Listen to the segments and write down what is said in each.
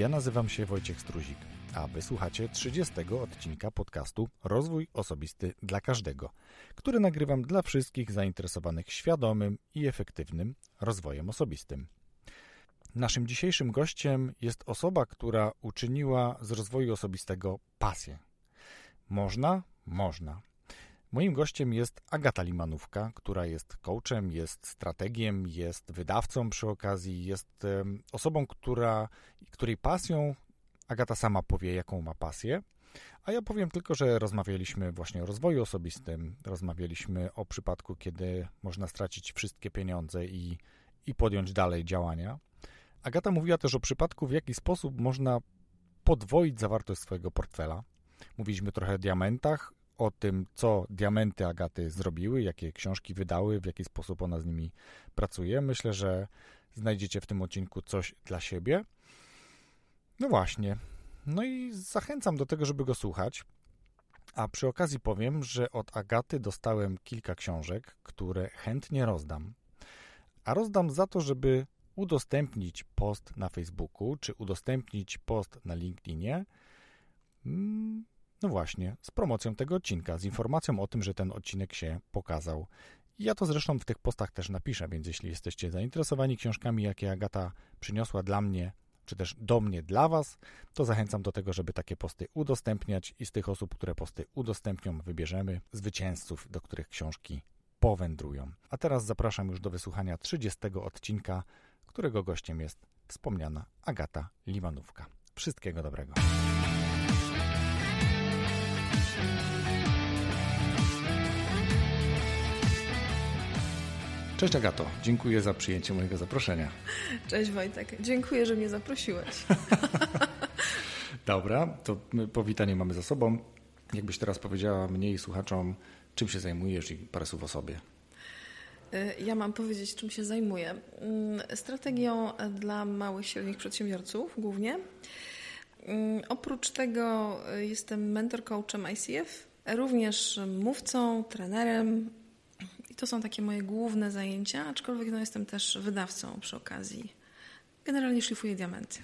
Ja nazywam się Wojciech Struzik, a wysłuchacie 30 odcinka podcastu Rozwój Osobisty dla Każdego, który nagrywam dla wszystkich zainteresowanych świadomym i efektywnym rozwojem osobistym. Naszym dzisiejszym gościem jest osoba, która uczyniła z rozwoju osobistego pasję. Można? Można. Moim gościem jest Agata Limanówka, która jest coachem, jest strategiem, jest wydawcą przy okazji, jest osobą, która, której pasją Agata sama powie, jaką ma pasję. A ja powiem tylko, że rozmawialiśmy właśnie o rozwoju osobistym, rozmawialiśmy o przypadku, kiedy można stracić wszystkie pieniądze i, i podjąć dalej działania. Agata mówiła też o przypadku, w jaki sposób można podwoić zawartość swojego portfela. Mówiliśmy trochę o diamentach, o tym, co diamenty Agaty zrobiły, jakie książki wydały, w jaki sposób ona z nimi pracuje. Myślę, że znajdziecie w tym odcinku coś dla siebie. No właśnie. No i zachęcam do tego, żeby go słuchać. A przy okazji powiem, że od Agaty dostałem kilka książek, które chętnie rozdam. A rozdam za to, żeby udostępnić post na Facebooku, czy udostępnić post na LinkedInie. No właśnie, z promocją tego odcinka, z informacją o tym, że ten odcinek się pokazał. Ja to zresztą w tych postach też napiszę, więc jeśli jesteście zainteresowani książkami, jakie Agata przyniosła dla mnie, czy też do mnie dla Was, to zachęcam do tego, żeby takie posty udostępniać i z tych osób, które posty udostępnią, wybierzemy zwycięzców, do których książki powędrują. A teraz zapraszam już do wysłuchania 30 odcinka, którego gościem jest wspomniana Agata Limanówka. Wszystkiego dobrego. Cześć Agato, dziękuję za przyjęcie mojego zaproszenia. Cześć Wojtek, dziękuję, że mnie zaprosiłeś. Dobra, to powitanie mamy za sobą. Jakbyś teraz powiedziała mnie i słuchaczom, czym się zajmujesz i parę słów o sobie. Y, ja mam powiedzieć, czym się zajmuję. Mm, strategią dla małych, średnich przedsiębiorców głównie. Mm, oprócz tego y, jestem mentor coachem ICF, również mówcą, trenerem, to są takie moje główne zajęcia, aczkolwiek no, jestem też wydawcą przy okazji. Generalnie szlifuję diamenty.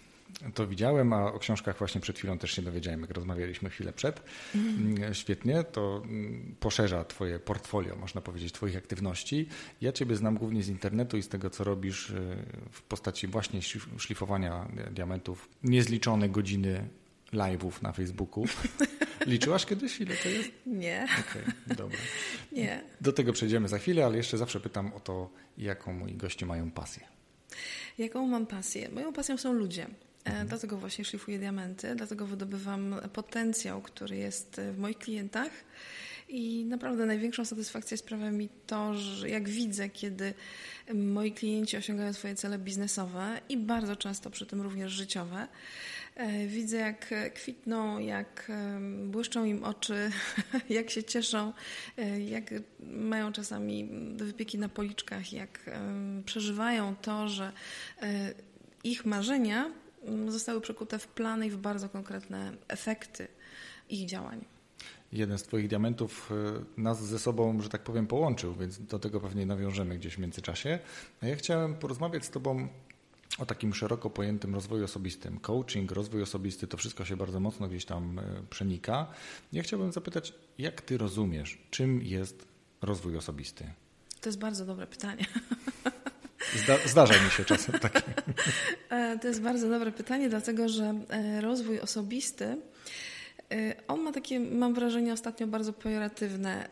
To widziałem, a o książkach właśnie przed chwilą też się dowiedziałem, jak rozmawialiśmy chwilę przed. Mm. Świetnie, to mm, poszerza Twoje portfolio, można powiedzieć, Twoich aktywności. Ja Ciebie znam głównie z internetu i z tego, co robisz y, w postaci właśnie szlifowania diamentów. Niezliczone godziny live'ów na Facebooku. Liczyłaś kiedyś, ile to jest? Nie. Okej, okay, dobra. Nie. Do tego przejdziemy za chwilę, ale jeszcze zawsze pytam o to, jaką moi goście mają pasję. Jaką mam pasję? Moją pasją są ludzie. E, mhm. Dlatego właśnie szlifuję diamenty, dlatego wydobywam potencjał, który jest w moich klientach. I naprawdę największą satysfakcję sprawia mi to, że jak widzę, kiedy moi klienci osiągają swoje cele biznesowe i bardzo często przy tym również życiowe, E, widzę, jak kwitną, jak błyszczą im oczy, jak się cieszą, e, jak mają czasami wypieki na policzkach, jak przeżywają to, że e, ich marzenia zostały przekute w plany i w bardzo konkretne efekty ich działań. Jeden z Twoich diamentów nas ze sobą, że tak powiem, połączył, więc do tego pewnie nawiążemy gdzieś w międzyczasie. A ja chciałem porozmawiać z Tobą o takim szeroko pojętym rozwoju osobistym. Coaching, rozwój osobisty, to wszystko się bardzo mocno gdzieś tam e, przenika. Ja chciałbym zapytać, jak ty rozumiesz, czym jest rozwój osobisty? To jest bardzo dobre pytanie. Zda, zdarza mi się czasem takie. E, to jest bardzo dobre pytanie, dlatego że e, rozwój osobisty, on ma takie, mam wrażenie, ostatnio bardzo pejoratywne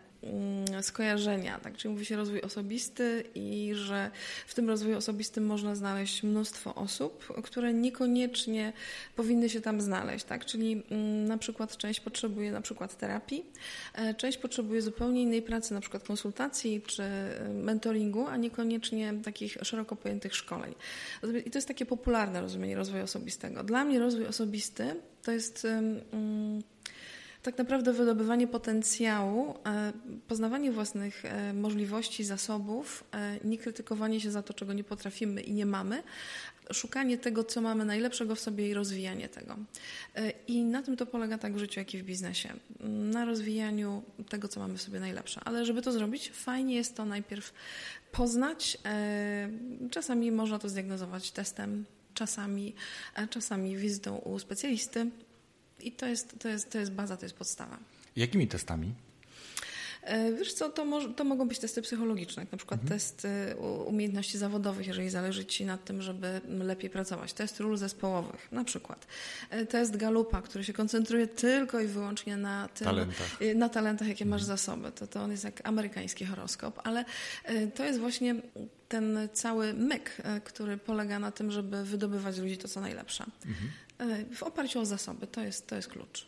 skojarzenia, tak? czyli mówi się rozwój osobisty i że w tym rozwoju osobistym można znaleźć mnóstwo osób, które niekoniecznie powinny się tam znaleźć, tak? czyli mm, na przykład część potrzebuje na przykład terapii, e, część potrzebuje zupełnie innej pracy, na przykład konsultacji czy e, mentoringu, a niekoniecznie takich szeroko pojętych szkoleń. I to jest takie popularne rozumienie rozwoju osobistego. Dla mnie rozwój osobisty to jest um, tak naprawdę wydobywanie potencjału, e, poznawanie własnych e, możliwości, zasobów, e, nie krytykowanie się za to, czego nie potrafimy i nie mamy, szukanie tego, co mamy najlepszego w sobie i rozwijanie tego. I na tym to polega tak w życiu, jak i w biznesie. Na rozwijaniu tego, co mamy w sobie najlepsze. Ale żeby to zrobić, fajnie jest to najpierw poznać. Czasami można to zdiagnozować testem czasami, czasami wizytą u specjalisty. I to jest, to, jest, to jest baza, to jest podstawa. Jakimi testami? E, wiesz co, to, może, to mogą być testy psychologiczne, jak na przykład mhm. test umiejętności zawodowych, jeżeli zależy Ci na tym, żeby lepiej pracować. Test ról zespołowych, na przykład. E, test Galupa, który się koncentruje tylko i wyłącznie na, tym, talentach. E, na talentach, jakie masz mhm. zasoby. To, to on jest jak amerykański horoskop, ale to jest właśnie ten cały myk, który polega na tym, żeby wydobywać z ludzi to, co najlepsze. Mhm. W oparciu o zasoby. To jest, to jest klucz.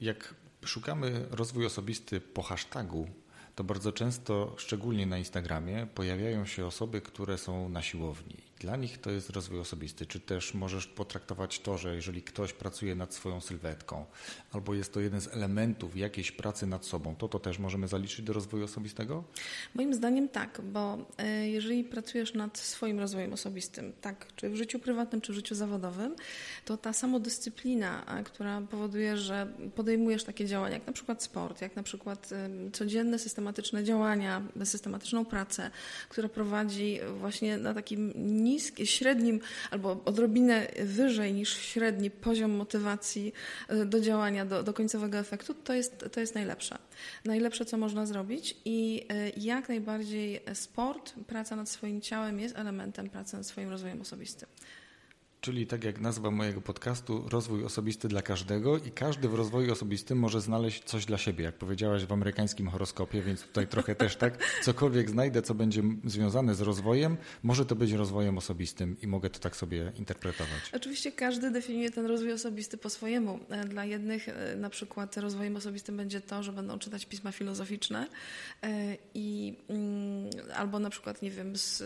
Jak szukamy rozwój osobisty po hashtagu, to bardzo często, szczególnie na Instagramie, pojawiają się osoby, które są na siłowni. Dla nich to jest rozwój osobisty. Czy też możesz potraktować to, że jeżeli ktoś pracuje nad swoją sylwetką, albo jest to jeden z elementów jakiejś pracy nad sobą, to to też możemy zaliczyć do rozwoju osobistego? Moim zdaniem tak, bo e, jeżeli pracujesz nad swoim rozwojem osobistym, tak, czy w życiu prywatnym, czy w życiu zawodowym, to ta samodyscyplina, która powoduje, że podejmujesz takie działania, jak na przykład sport, jak na przykład codzienne, systematyczne działania, systematyczną pracę, która prowadzi właśnie na takim niski, średnim albo odrobinę wyżej niż średni poziom motywacji e, do działania, do, do końcowego efektu, to jest, to jest najlepsze. Najlepsze, co można zrobić i e, jak najbardziej sport, praca nad swoim ciałem jest elementem pracy nad swoim rozwojem osobistym. Czyli tak jak nazwa mojego podcastu, rozwój osobisty dla każdego i każdy w rozwoju osobistym może znaleźć coś dla siebie, jak powiedziałaś w amerykańskim horoskopie, więc tutaj trochę też tak, cokolwiek znajdę, co będzie związane z rozwojem, może to być rozwojem osobistym i mogę to tak sobie interpretować. Oczywiście każdy definiuje ten rozwój osobisty po swojemu. E, dla jednych e, na przykład rozwojem osobistym będzie to, że będą czytać pisma filozoficzne e, i mm, albo na przykład, nie wiem, z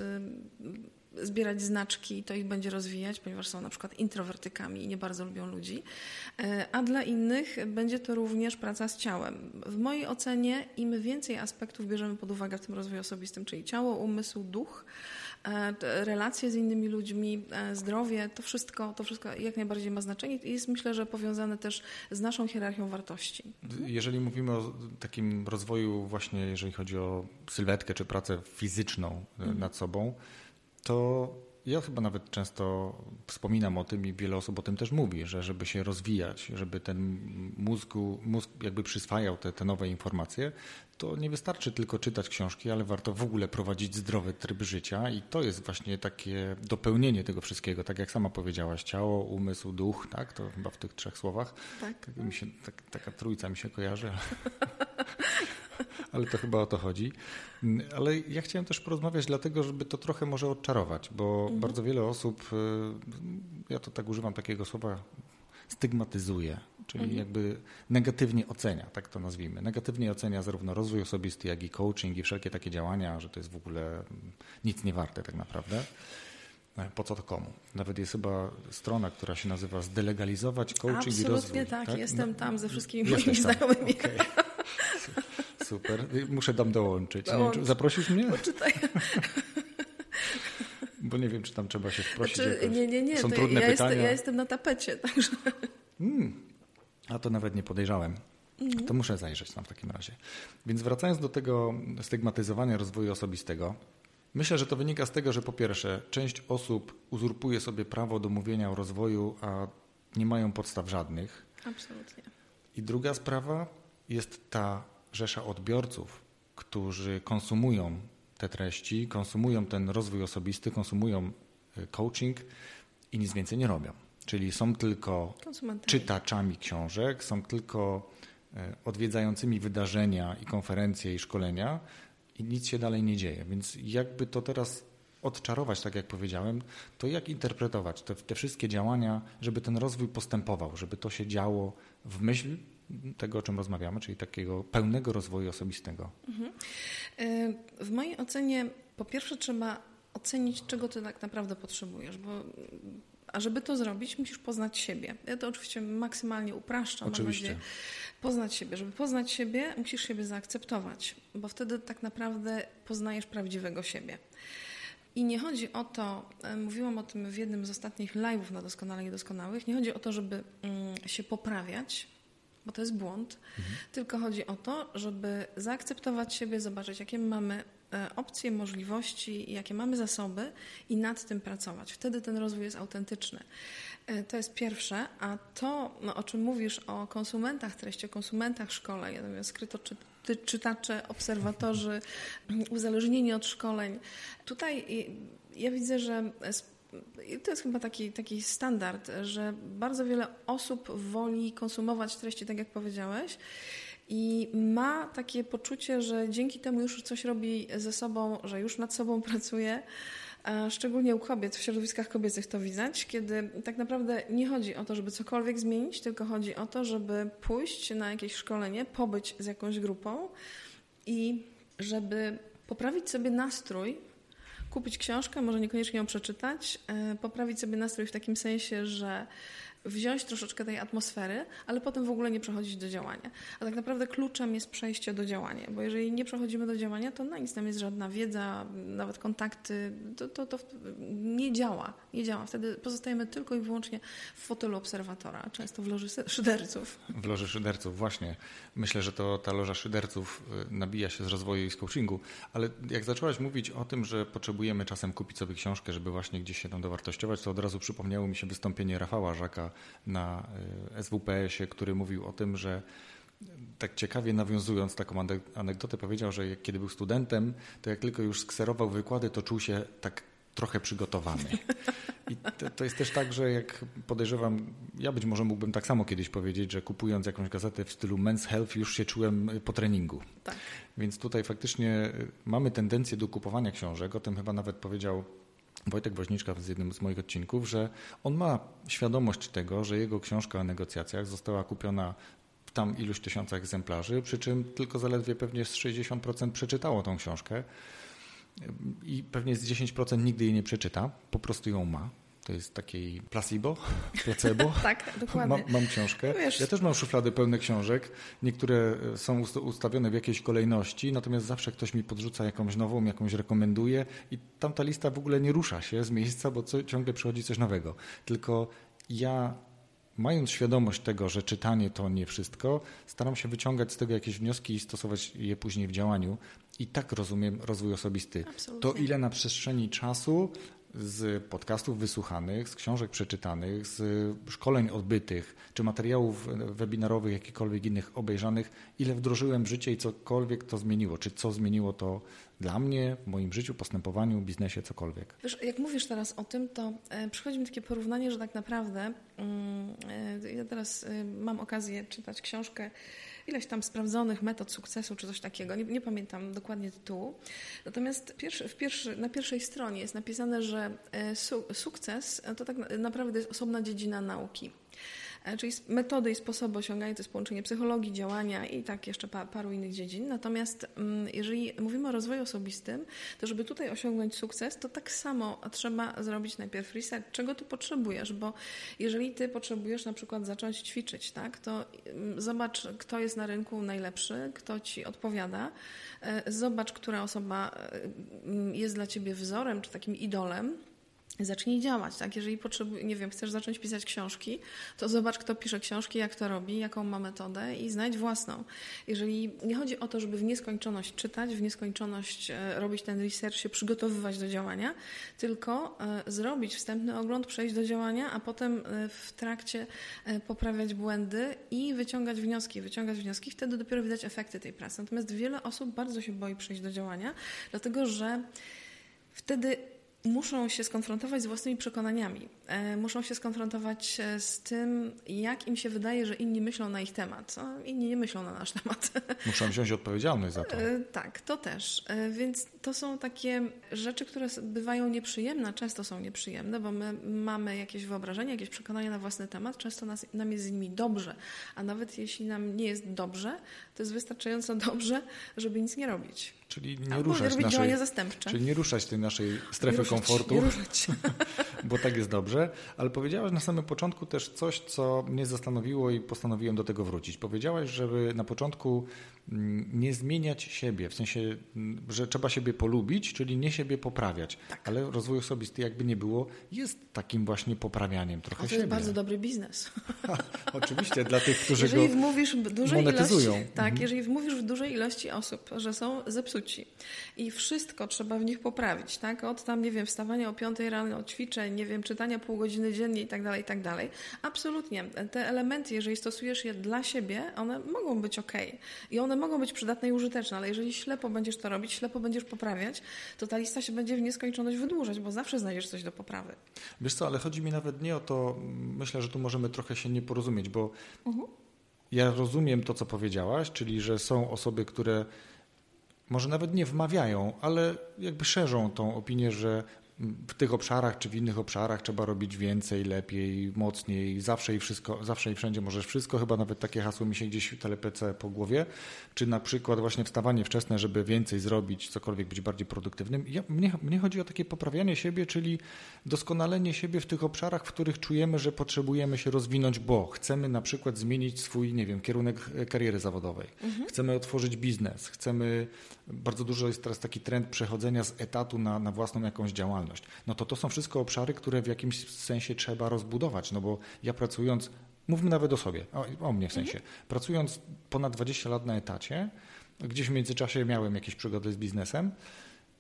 zbierać znaczki, to ich będzie rozwijać, ponieważ są na przykład introwertykami i nie bardzo lubią ludzi. E, a dla innych będzie to również praca z ciałem. W mojej ocenie im więcej aspektów bierzemy pod uwagę w tym rozwoju osobistym, czyli ciało, umysł, duch, e, relacje z innymi ludźmi, e, zdrowie, to wszystko, to wszystko jak najbardziej ma znaczenie i jest myślę, że powiązane też z naszą hierarchią wartości. Jeżeli mówimy o takim rozwoju właśnie, jeżeli chodzi o sylwetkę czy pracę fizyczną mhm. nad sobą, to ja chyba nawet często wspominam o tym i wiele osób o tym też mówi, że żeby się rozwijać, żeby ten mózgu, mózg jakby przyswajał te, te nowe informacje, to nie wystarczy tylko czytać książki, ale warto w ogóle prowadzić zdrowy tryb życia i to jest właśnie takie dopełnienie tego wszystkiego, tak jak sama powiedziałaś, ciało, umysł, duch, tak? To chyba w tych trzech słowach. Tak. tak mi się, tak, taka trójca mi się kojarzy. ale to chyba o to chodzi. Ale ja chciałem też porozmawiać dlatego, żeby to trochę może odczarować, bo mhm. bardzo wiele osób, y, ja to tak używam takiego słowa, stygmatyzuje, czyli mhm. jakby negatywnie ocenia, tak to nazwijmy. Negatywnie ocenia zarówno rozwój osobisty, jak i coaching i wszelkie takie działania, że to jest w ogóle nic nie warte tak naprawdę. E, po co to komu? Nawet jest chyba strona, która się nazywa Zdelegalizować Coaching Absolutnie i Rozwój. tak, tak? jestem no, tam ze wszystkimi moimi znajomymi. Okay. Super. Muszę tam dołączyć. Dołącz. Zaprosisz mnie? Poczytaj. Bo nie wiem, czy tam trzeba się wprosić. Znaczy, nie, nie, nie. Są trudne ja pytania. Jestem, ja jestem na tapecie, także. Hmm. A to nawet nie podejrzałem. Mhm. To muszę zajrzeć tam w takim razie. Więc wracając do tego stygmatyzowania rozwoju osobistego, myślę, że to wynika z tego, że po pierwsze, część osób uzurpuje sobie prawo do mówienia o rozwoju, a nie mają podstaw żadnych. Absolutnie. I druga sprawa jest ta rzesza odbiorców, którzy konsumują te treści, konsumują ten rozwój osobisty, konsumują y, coaching i nic więcej nie robią. Czyli są tylko czytaczami książek, są tylko y, odwiedzającymi wydarzenia i konferencje i szkolenia i nic się dalej nie dzieje. Więc jakby to teraz odczarować, tak jak powiedziałem, to jak interpretować te, te wszystkie działania, żeby ten rozwój postępował, żeby to się działo w myśl tego, o czym rozmawiamy, czyli takiego pełnego rozwoju osobistego? Mhm. E, w mojej ocenie, po pierwsze, trzeba ocenić, czego ty tak naprawdę potrzebujesz, bo a żeby to zrobić, musisz poznać siebie. Ja to oczywiście maksymalnie upraszczam. Oczywiście. Poznać siebie. Żeby poznać siebie, musisz siebie zaakceptować, bo wtedy tak naprawdę poznajesz prawdziwego siebie. I nie chodzi o to, e, mówiłam o tym w jednym z ostatnich live'ów na Doskonale Niedoskonałych, nie chodzi o to, żeby mm, się poprawiać, bo to jest błąd, mhm. tylko chodzi o to, żeby zaakceptować siebie, zobaczyć, jakie mamy opcje, możliwości, jakie mamy zasoby i nad tym pracować. Wtedy ten rozwój jest autentyczny. E, to jest pierwsze, a to, no, o czym mówisz, o konsumentach treści, o konsumentach szkoleń, skryto czy, czytacze, obserwatorzy, uzależnieni od szkoleń. Tutaj ja widzę, że to jest chyba taki, taki standard, że bardzo wiele osób woli konsumować treści, tak jak powiedziałeś, i ma takie poczucie, że dzięki temu już coś robi ze sobą, że już nad sobą pracuje. Szczególnie u kobiet, w środowiskach kobiecych to widać, kiedy tak naprawdę nie chodzi o to, żeby cokolwiek zmienić, tylko chodzi o to, żeby pójść na jakieś szkolenie, pobyć z jakąś grupą i żeby poprawić sobie nastrój kupić książkę, może niekoniecznie ją przeczytać, e, poprawić sobie nastrój w takim sensie, że wziąć troszeczkę tej atmosfery, ale potem w ogóle nie przechodzić do działania. A tak naprawdę kluczem jest przejście do działania, bo jeżeli nie przechodzimy do działania, to na nic nam jest żadna wiedza, nawet kontakty, to, to, to nie działa, nie działa. Wtedy pozostajemy tylko i wyłącznie w fotelu obserwatora, często w loży szyderców. W loży szyderców, właśnie. Myślę, że to ta loża szyderców y, nabija się z rozwoju i z coachingu, ale jak zaczęłaś mówić o tym, że potrzebujemy czasem kupić sobie książkę, żeby właśnie gdzieś się tam dowartościować, to od razu przypomniało mi się wystąpienie Rafała Żaka na y, SWPS-ie, który mówił o tym, że tak ciekawie nawiązując taką anegdotę, powiedział, że kiedy był studentem, to jak tylko już skserował wykłady, to czuł się tak trochę przygotowany. I to, to, jest też tak, że jak podejrzewam, ja być może mógłbym tak samo kiedyś powiedzieć, że kupując jakąś gazetę w stylu Men's Health już się czułem po treningu. Tak. Więc tutaj faktycznie mamy tendencję do kupowania książek, o tym chyba nawet powiedział Wojtek Woźniczka w jednym z moich odcinków, że on ma świadomość tego, że jego książka o negocjacjach została kupiona w tam iluś tysiącach egzemplarzy, przy czym tylko zaledwie pewnie z 60% przeczytało tą książkę i pewnie z 10% nigdy jej nie przeczyta, po prostu ją ma. To jest taki placebo, placebo. tak, dokładnie. Mam, mam książkę. Wiesz. Ja też mam szuflady pełne książek. Niektóre e, są ustawione w jakiejś kolejności, natomiast zawsze ktoś mi podrzuca jakąś nową, jakąś rekomenduje i tamta lista w ogóle nie rusza się z miejsca, bo co, ciągle przychodzi coś nowego. Tylko ja mając świadomość tego, że czytanie to nie wszystko, staram się wyciągać z tego jakieś wnioski i stosować je później w działaniu. I tak rozumiem rozwój osobisty. Absolutnie. To ile na przestrzeni czasu z podcastów wysłuchanych, z książek przeczytanych, z szkoleń odbytych, czy materiałów webinarowych, jakichkolwiek innych obejrzanych, ile wdrożyłem w życie i cokolwiek to zmieniło, czy co zmieniło to dla mnie, w moim życiu, postępowaniu, biznesie, cokolwiek. Wiesz, jak mówisz teraz o tym, to e, przychodzi mi takie porównanie, że tak naprawdę mm, e, ja teraz e, mam okazję czytać książkę ileś tam sprawdzonych metod sukcesu czy coś takiego. Nie, nie pamiętam dokładnie tytułu. Natomiast pierwszy, pierwszy, na pierwszej stronie jest napisane, że su sukces to tak naprawdę jest osobna dziedzina nauki. E, czyli metody i sposoby osiągania to jest połączenie psychologii, działania i tak jeszcze paru innych dziedzin. Natomiast mm, jeżeli mówimy o rozwoju osobistym, to żeby tutaj osiągnąć sukces, to tak samo trzeba zrobić najpierw research, czego ty potrzebujesz, bo jeżeli ty potrzebujesz na przykład zacząć ćwiczyć, tak, to mm, zobacz, kto jest na rynku najlepszy, kto ci odpowiada, e, zobacz, która osoba e, mm, jest dla ciebie wzorem czy takim idolem, zacznij działać, tak? Jeżeli potrzebujesz, nie wiem, chcesz zacząć pisać książki, to zobacz, kto pisze książki, jak to robi, jaką ma metodę i znajdź własną. Jeżeli nie chodzi o to, żeby w nieskończoność czytać, w nieskończoność e, robić ten research, się przygotowywać do działania, tylko e, zrobić wstępny ogląd, przejść do działania, a potem e, w trakcie poprawiać błędy i wyciągać wnioski, wyciągać wnioski, wtedy dopiero widać efekty tej pracy. Natomiast wiele osób bardzo się boi przejść do działania, dlatego że wtedy muszą się skonfrontować z własnymi przekonaniami. E, muszą się skonfrontować e, z tym, jak im się wydaje, że inni myślą na ich temat. A inni nie myślą na nasz temat. Muszą wziąć odpowiedzialność za to. E, tak, to też. Więc to są takie rzeczy, które bywają nieprzyjemne, często są nieprzyjemne, bo my mamy jakieś wyobrażenie, jakieś przekonania na własny temat, często nas, nam jest z nimi dobrze, a nawet jeśli nam nie jest dobrze, to jest wystarczająco dobrze, żeby nic nie robić. Czyli nie Albo ruszać naszej, działania zastępcze. Czyli nie ruszać tej naszej strefy nie ruszać, komfortu, ruszać. bo tak jest dobrze. Ale powiedziałaś na samym początku też coś, co mnie zastanowiło i postanowiłem do tego wrócić. Powiedziałaś, żeby na początku nie zmieniać siebie, w sensie, mm, że trzeba siebie polubić, czyli nie siebie poprawiać. Tak. Ale rozwój osobisty, jakby nie było, jest takim właśnie poprawianiem trochę to siebie. Jest bardzo dobry biznes. Oczywiście, dla tych, którzy jeżeli go wmówisz dużej monetyzują. Ilości, tak, mhm. jeżeli wmówisz w dużej ilości osób, że są zepsuci i wszystko trzeba w nich poprawić, tak? Od tam, nie wiem, wstawania o 5 rano, ćwiczeń, nie wiem, czytania pół godziny dziennie i tak dalej, i tak dalej. Absolutnie. Te elementy, jeżeli stosujesz je dla siebie, one mogą być ok. I one mogą być przydatne i użyteczne, ale jeżeli ślepo będziesz to robić, ślepo będziesz poprawiać, to ta lista się będzie w nieskończoność wydłużać, bo zawsze znajdziesz coś do poprawy. Wiesz co, ale chodzi mi nawet nie o to, myślę, że tu możemy trochę się nie porozumieć, bo uh mhm. -huh. ja rozumiem to, co powiedziałaś, czyli że są osoby, które może nawet nie wmawiają, ale jakby szerzą tą opinię, że w tych obszarach czy w innych obszarach trzeba robić więcej, lepiej, mocniej, zawsze i wszystko, zawsze i wszędzie możesz wszystko. Chyba nawet takie hasło mi się gdzieś telepece po głowie. Czy na przykład właśnie wstawanie wczesne, żeby więcej zrobić, cokolwiek być bardziej produktywnym. Ja, mnie, mnie chodzi o takie poprawianie siebie, czyli doskonalenie siebie w tych obszarach, w których czujemy, że potrzebujemy się rozwinąć, bo chcemy na przykład zmienić swój, nie wiem, kierunek kariery zawodowej. Mhm. Chcemy otworzyć biznes, chcemy, bardzo dużo jest teraz taki trend przechodzenia z etatu na, na własną jakąś działalność no to to są wszystko obszary, które w jakimś sensie trzeba rozbudować, no bo ja pracując, mówmy nawet o sobie, o, o mnie w sensie, mhm. pracując ponad 20 lat na etacie, gdzieś w międzyczasie miałem jakieś przygody z biznesem,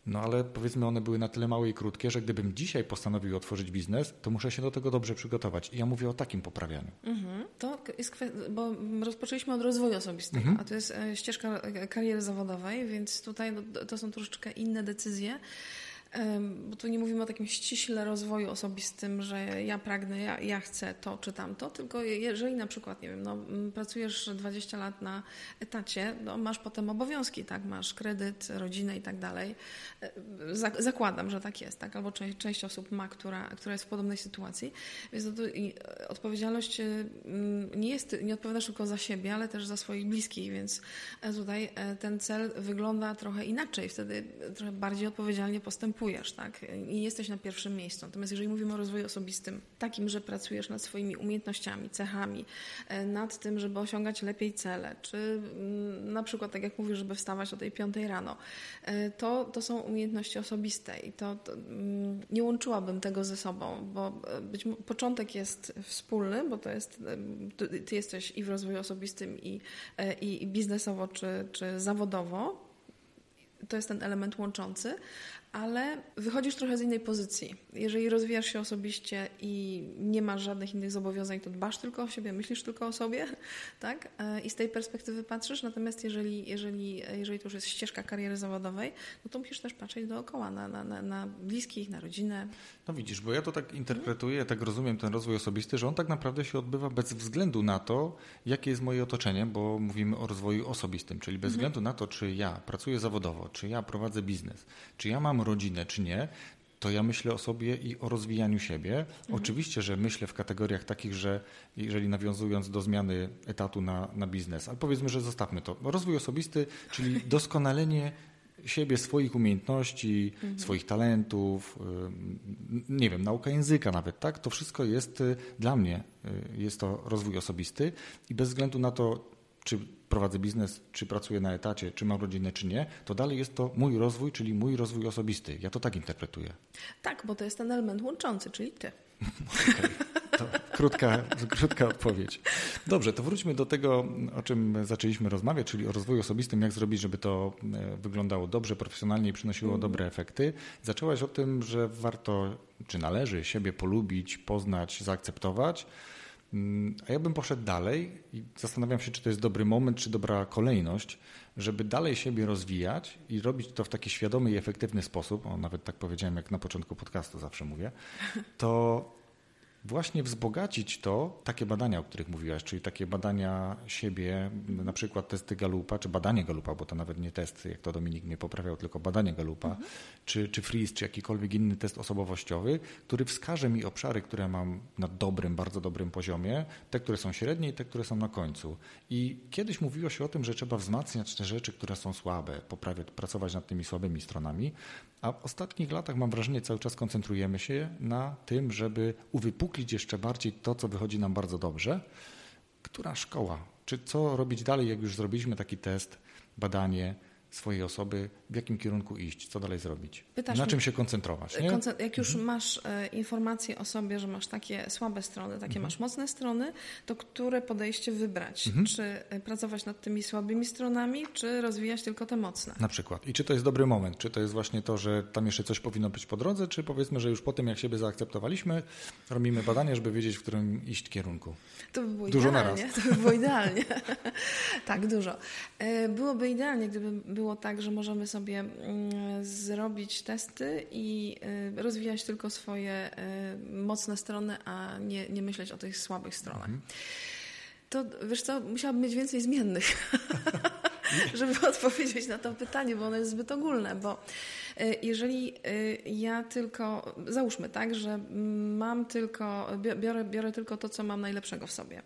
no ale powiedzmy one były na tyle małe i krótkie, że gdybym dzisiaj postanowił otworzyć biznes, to muszę się do tego dobrze przygotować. I ja mówię o takim poprawianiu. Mhm. To jest bo rozpoczęliśmy od rozwoju osobistego, mhm. a to jest e, ścieżka kariery zawodowej, więc tutaj no, to są troszeczkę inne decyzje. Bo tu nie mówimy o takim ściśle rozwoju osobistym, że ja pragnę, ja, ja chcę to czy tamto, tylko jeżeli na przykład, nie wiem, no, pracujesz 20 lat na etacie, no, masz potem obowiązki, tak, masz kredyt, rodzinę i tak dalej. Zakładam, że tak jest, tak, albo część, część osób ma, która, która jest w podobnej sytuacji. Więc to, odpowiedzialność nie jest, nie odpowiadasz tylko za siebie, ale też za swoich bliskich, więc e, tutaj e, ten cel wygląda trochę inaczej, wtedy trochę bardziej odpowiedzialnie postępujesz postępujesz, tak? I jesteś na pierwszym miejscu. Natomiast jeżeli mówimy o rozwoju osobistym, takim, że pracujesz nad swoimi umiejętnościami, cechami, e, nad tym, żeby osiągać lepiej cele, czy mm, na przykład, tak jak mówisz, żeby wstawać o tej piątej rano, e, to, to są umiejętności osobiste i to, to mm, nie łączyłabym tego ze sobą, bo e, być, początek jest wspólny, bo to jest, ty jesteś i w rozwoju osobistym, i, i, i biznesowo, czy, czy zawodowo, to jest ten element łączący, ale wychodzisz trochę z innej pozycji. Jeżeli rozwijasz się osobiście i nie masz żadnych innych zobowiązań, to dbasz tylko o siebie, myślisz tylko o sobie, tak? E, I z tej perspektywy patrzysz. Natomiast jeżeli, jeżeli, jeżeli to już jest ścieżka kariery zawodowej, no to musisz też patrzeć dookoła na, na, na, na bliskich, na rodzinę. No widzisz, bo ja to tak interpretuję, tak rozumiem ten rozwój osobisty, że on tak naprawdę się odbywa bez względu na to, jakie jest moje otoczenie, bo mówimy o rozwoju osobistym, czyli bez mhm. względu na to, czy ja pracuję zawodowo, czy ja prowadzę biznes, czy ja mam rodzinę, czy nie, to ja myślę o sobie i o rozwijaniu siebie. Mhm. Oczywiście, że myślę w kategoriach takich, że jeżeli nawiązując do zmiany etatu na, na biznes, ale powiedzmy, że zostawmy to. Rozwój osobisty, czyli doskonalenie siebie, swoich umiejętności, mhm. swoich talentów, nie wiem, nauka języka nawet, tak? To wszystko jest y, dla mnie, y, jest to rozwój osobisty i bez względu na to, czy prowadzę biznes, czy pracuję na etacie, czy mam rodzinę, czy nie, to dalej jest to mój rozwój, czyli mój rozwój osobisty. Ja to tak interpretuję. Tak, bo to jest ten element łączący, czyli ty. okay. To krótka, krótka odpowiedź. Dobrze, to wróćmy do tego, o czym zaczęliśmy rozmawiać, czyli o rozwoju osobistym, jak zrobić, żeby to e, wyglądało dobrze, profesjonalnie i przynosiło mm. dobre efekty. Zaczęłaś o tym, że warto, czy należy siebie polubić, poznać, zaakceptować. Mm, a ja bym poszedł dalej i zastanawiam się, czy to jest dobry moment, czy dobra kolejność, żeby dalej siebie rozwijać i robić to w taki świadomy i efektywny sposób, o nawet tak powiedziałem, jak na początku podcastu zawsze mówię, to właśnie wzbogacić to, takie badania, o których mówiłaś, czyli takie badania siebie, na przykład testy Galupa, czy badanie Galupa, bo to nawet nie test, jak to Dominik mnie poprawiał, tylko badanie Galupa, mhm. czy, czy Freeze, czy jakikolwiek inny test osobowościowy, który wskaże mi obszary, które mam na dobrym, bardzo dobrym poziomie, te, które są średnie i te, które są na końcu. I kiedyś mówiło się o tym, że trzeba wzmacniać te rzeczy, które są słabe, poprawiać, pracować nad tymi słabymi stronami, a w ostatnich latach mam wrażenie, cały czas koncentrujemy się na tym, żeby uwypuklić jeszcze bardziej to, co wychodzi nam bardzo dobrze. Która szkoła? Czy co robić dalej, jak już zrobiliśmy taki test? badanie swojej osoby, w jakim kierunku iść, co dalej zrobić, Pytasz na czym się koncentrować. Nie? Jak już masz e, informacje o sobie, że masz takie słabe strony, takie masz mocne strony, to które podejście wybrać? Czy e, pracować nad tymi słabymi stronami, czy rozwijać tylko te mocne? Na przykład. I czy to jest dobry moment? Czy to jest właśnie to, że tam jeszcze coś powinno być po drodze, czy powiedzmy, że już po tym, jak siebie zaakceptowaliśmy, robimy badanie, żeby wiedzieć, w którym iść kierunku? To by było Dużo idealnie. To by było idealnie. tak, dużo. E, Byłoby idealnie, gdyby było tak, że możemy sobie mm, zrobić testy i e, rozwijać tylko swoje e, mocne strony, a nie, nie myśleć o tych słabych stronach. To wiesz co, musiałabym mieć więcej zmiennych, żeby odpowiedzieć na to pytanie, bo ono jest zbyt ogólne, bo e, jeżeli ja tylko, załóżmy tak, że mam tylko, bi- biorę, biorę tylko to, co mam najlepszego w sobie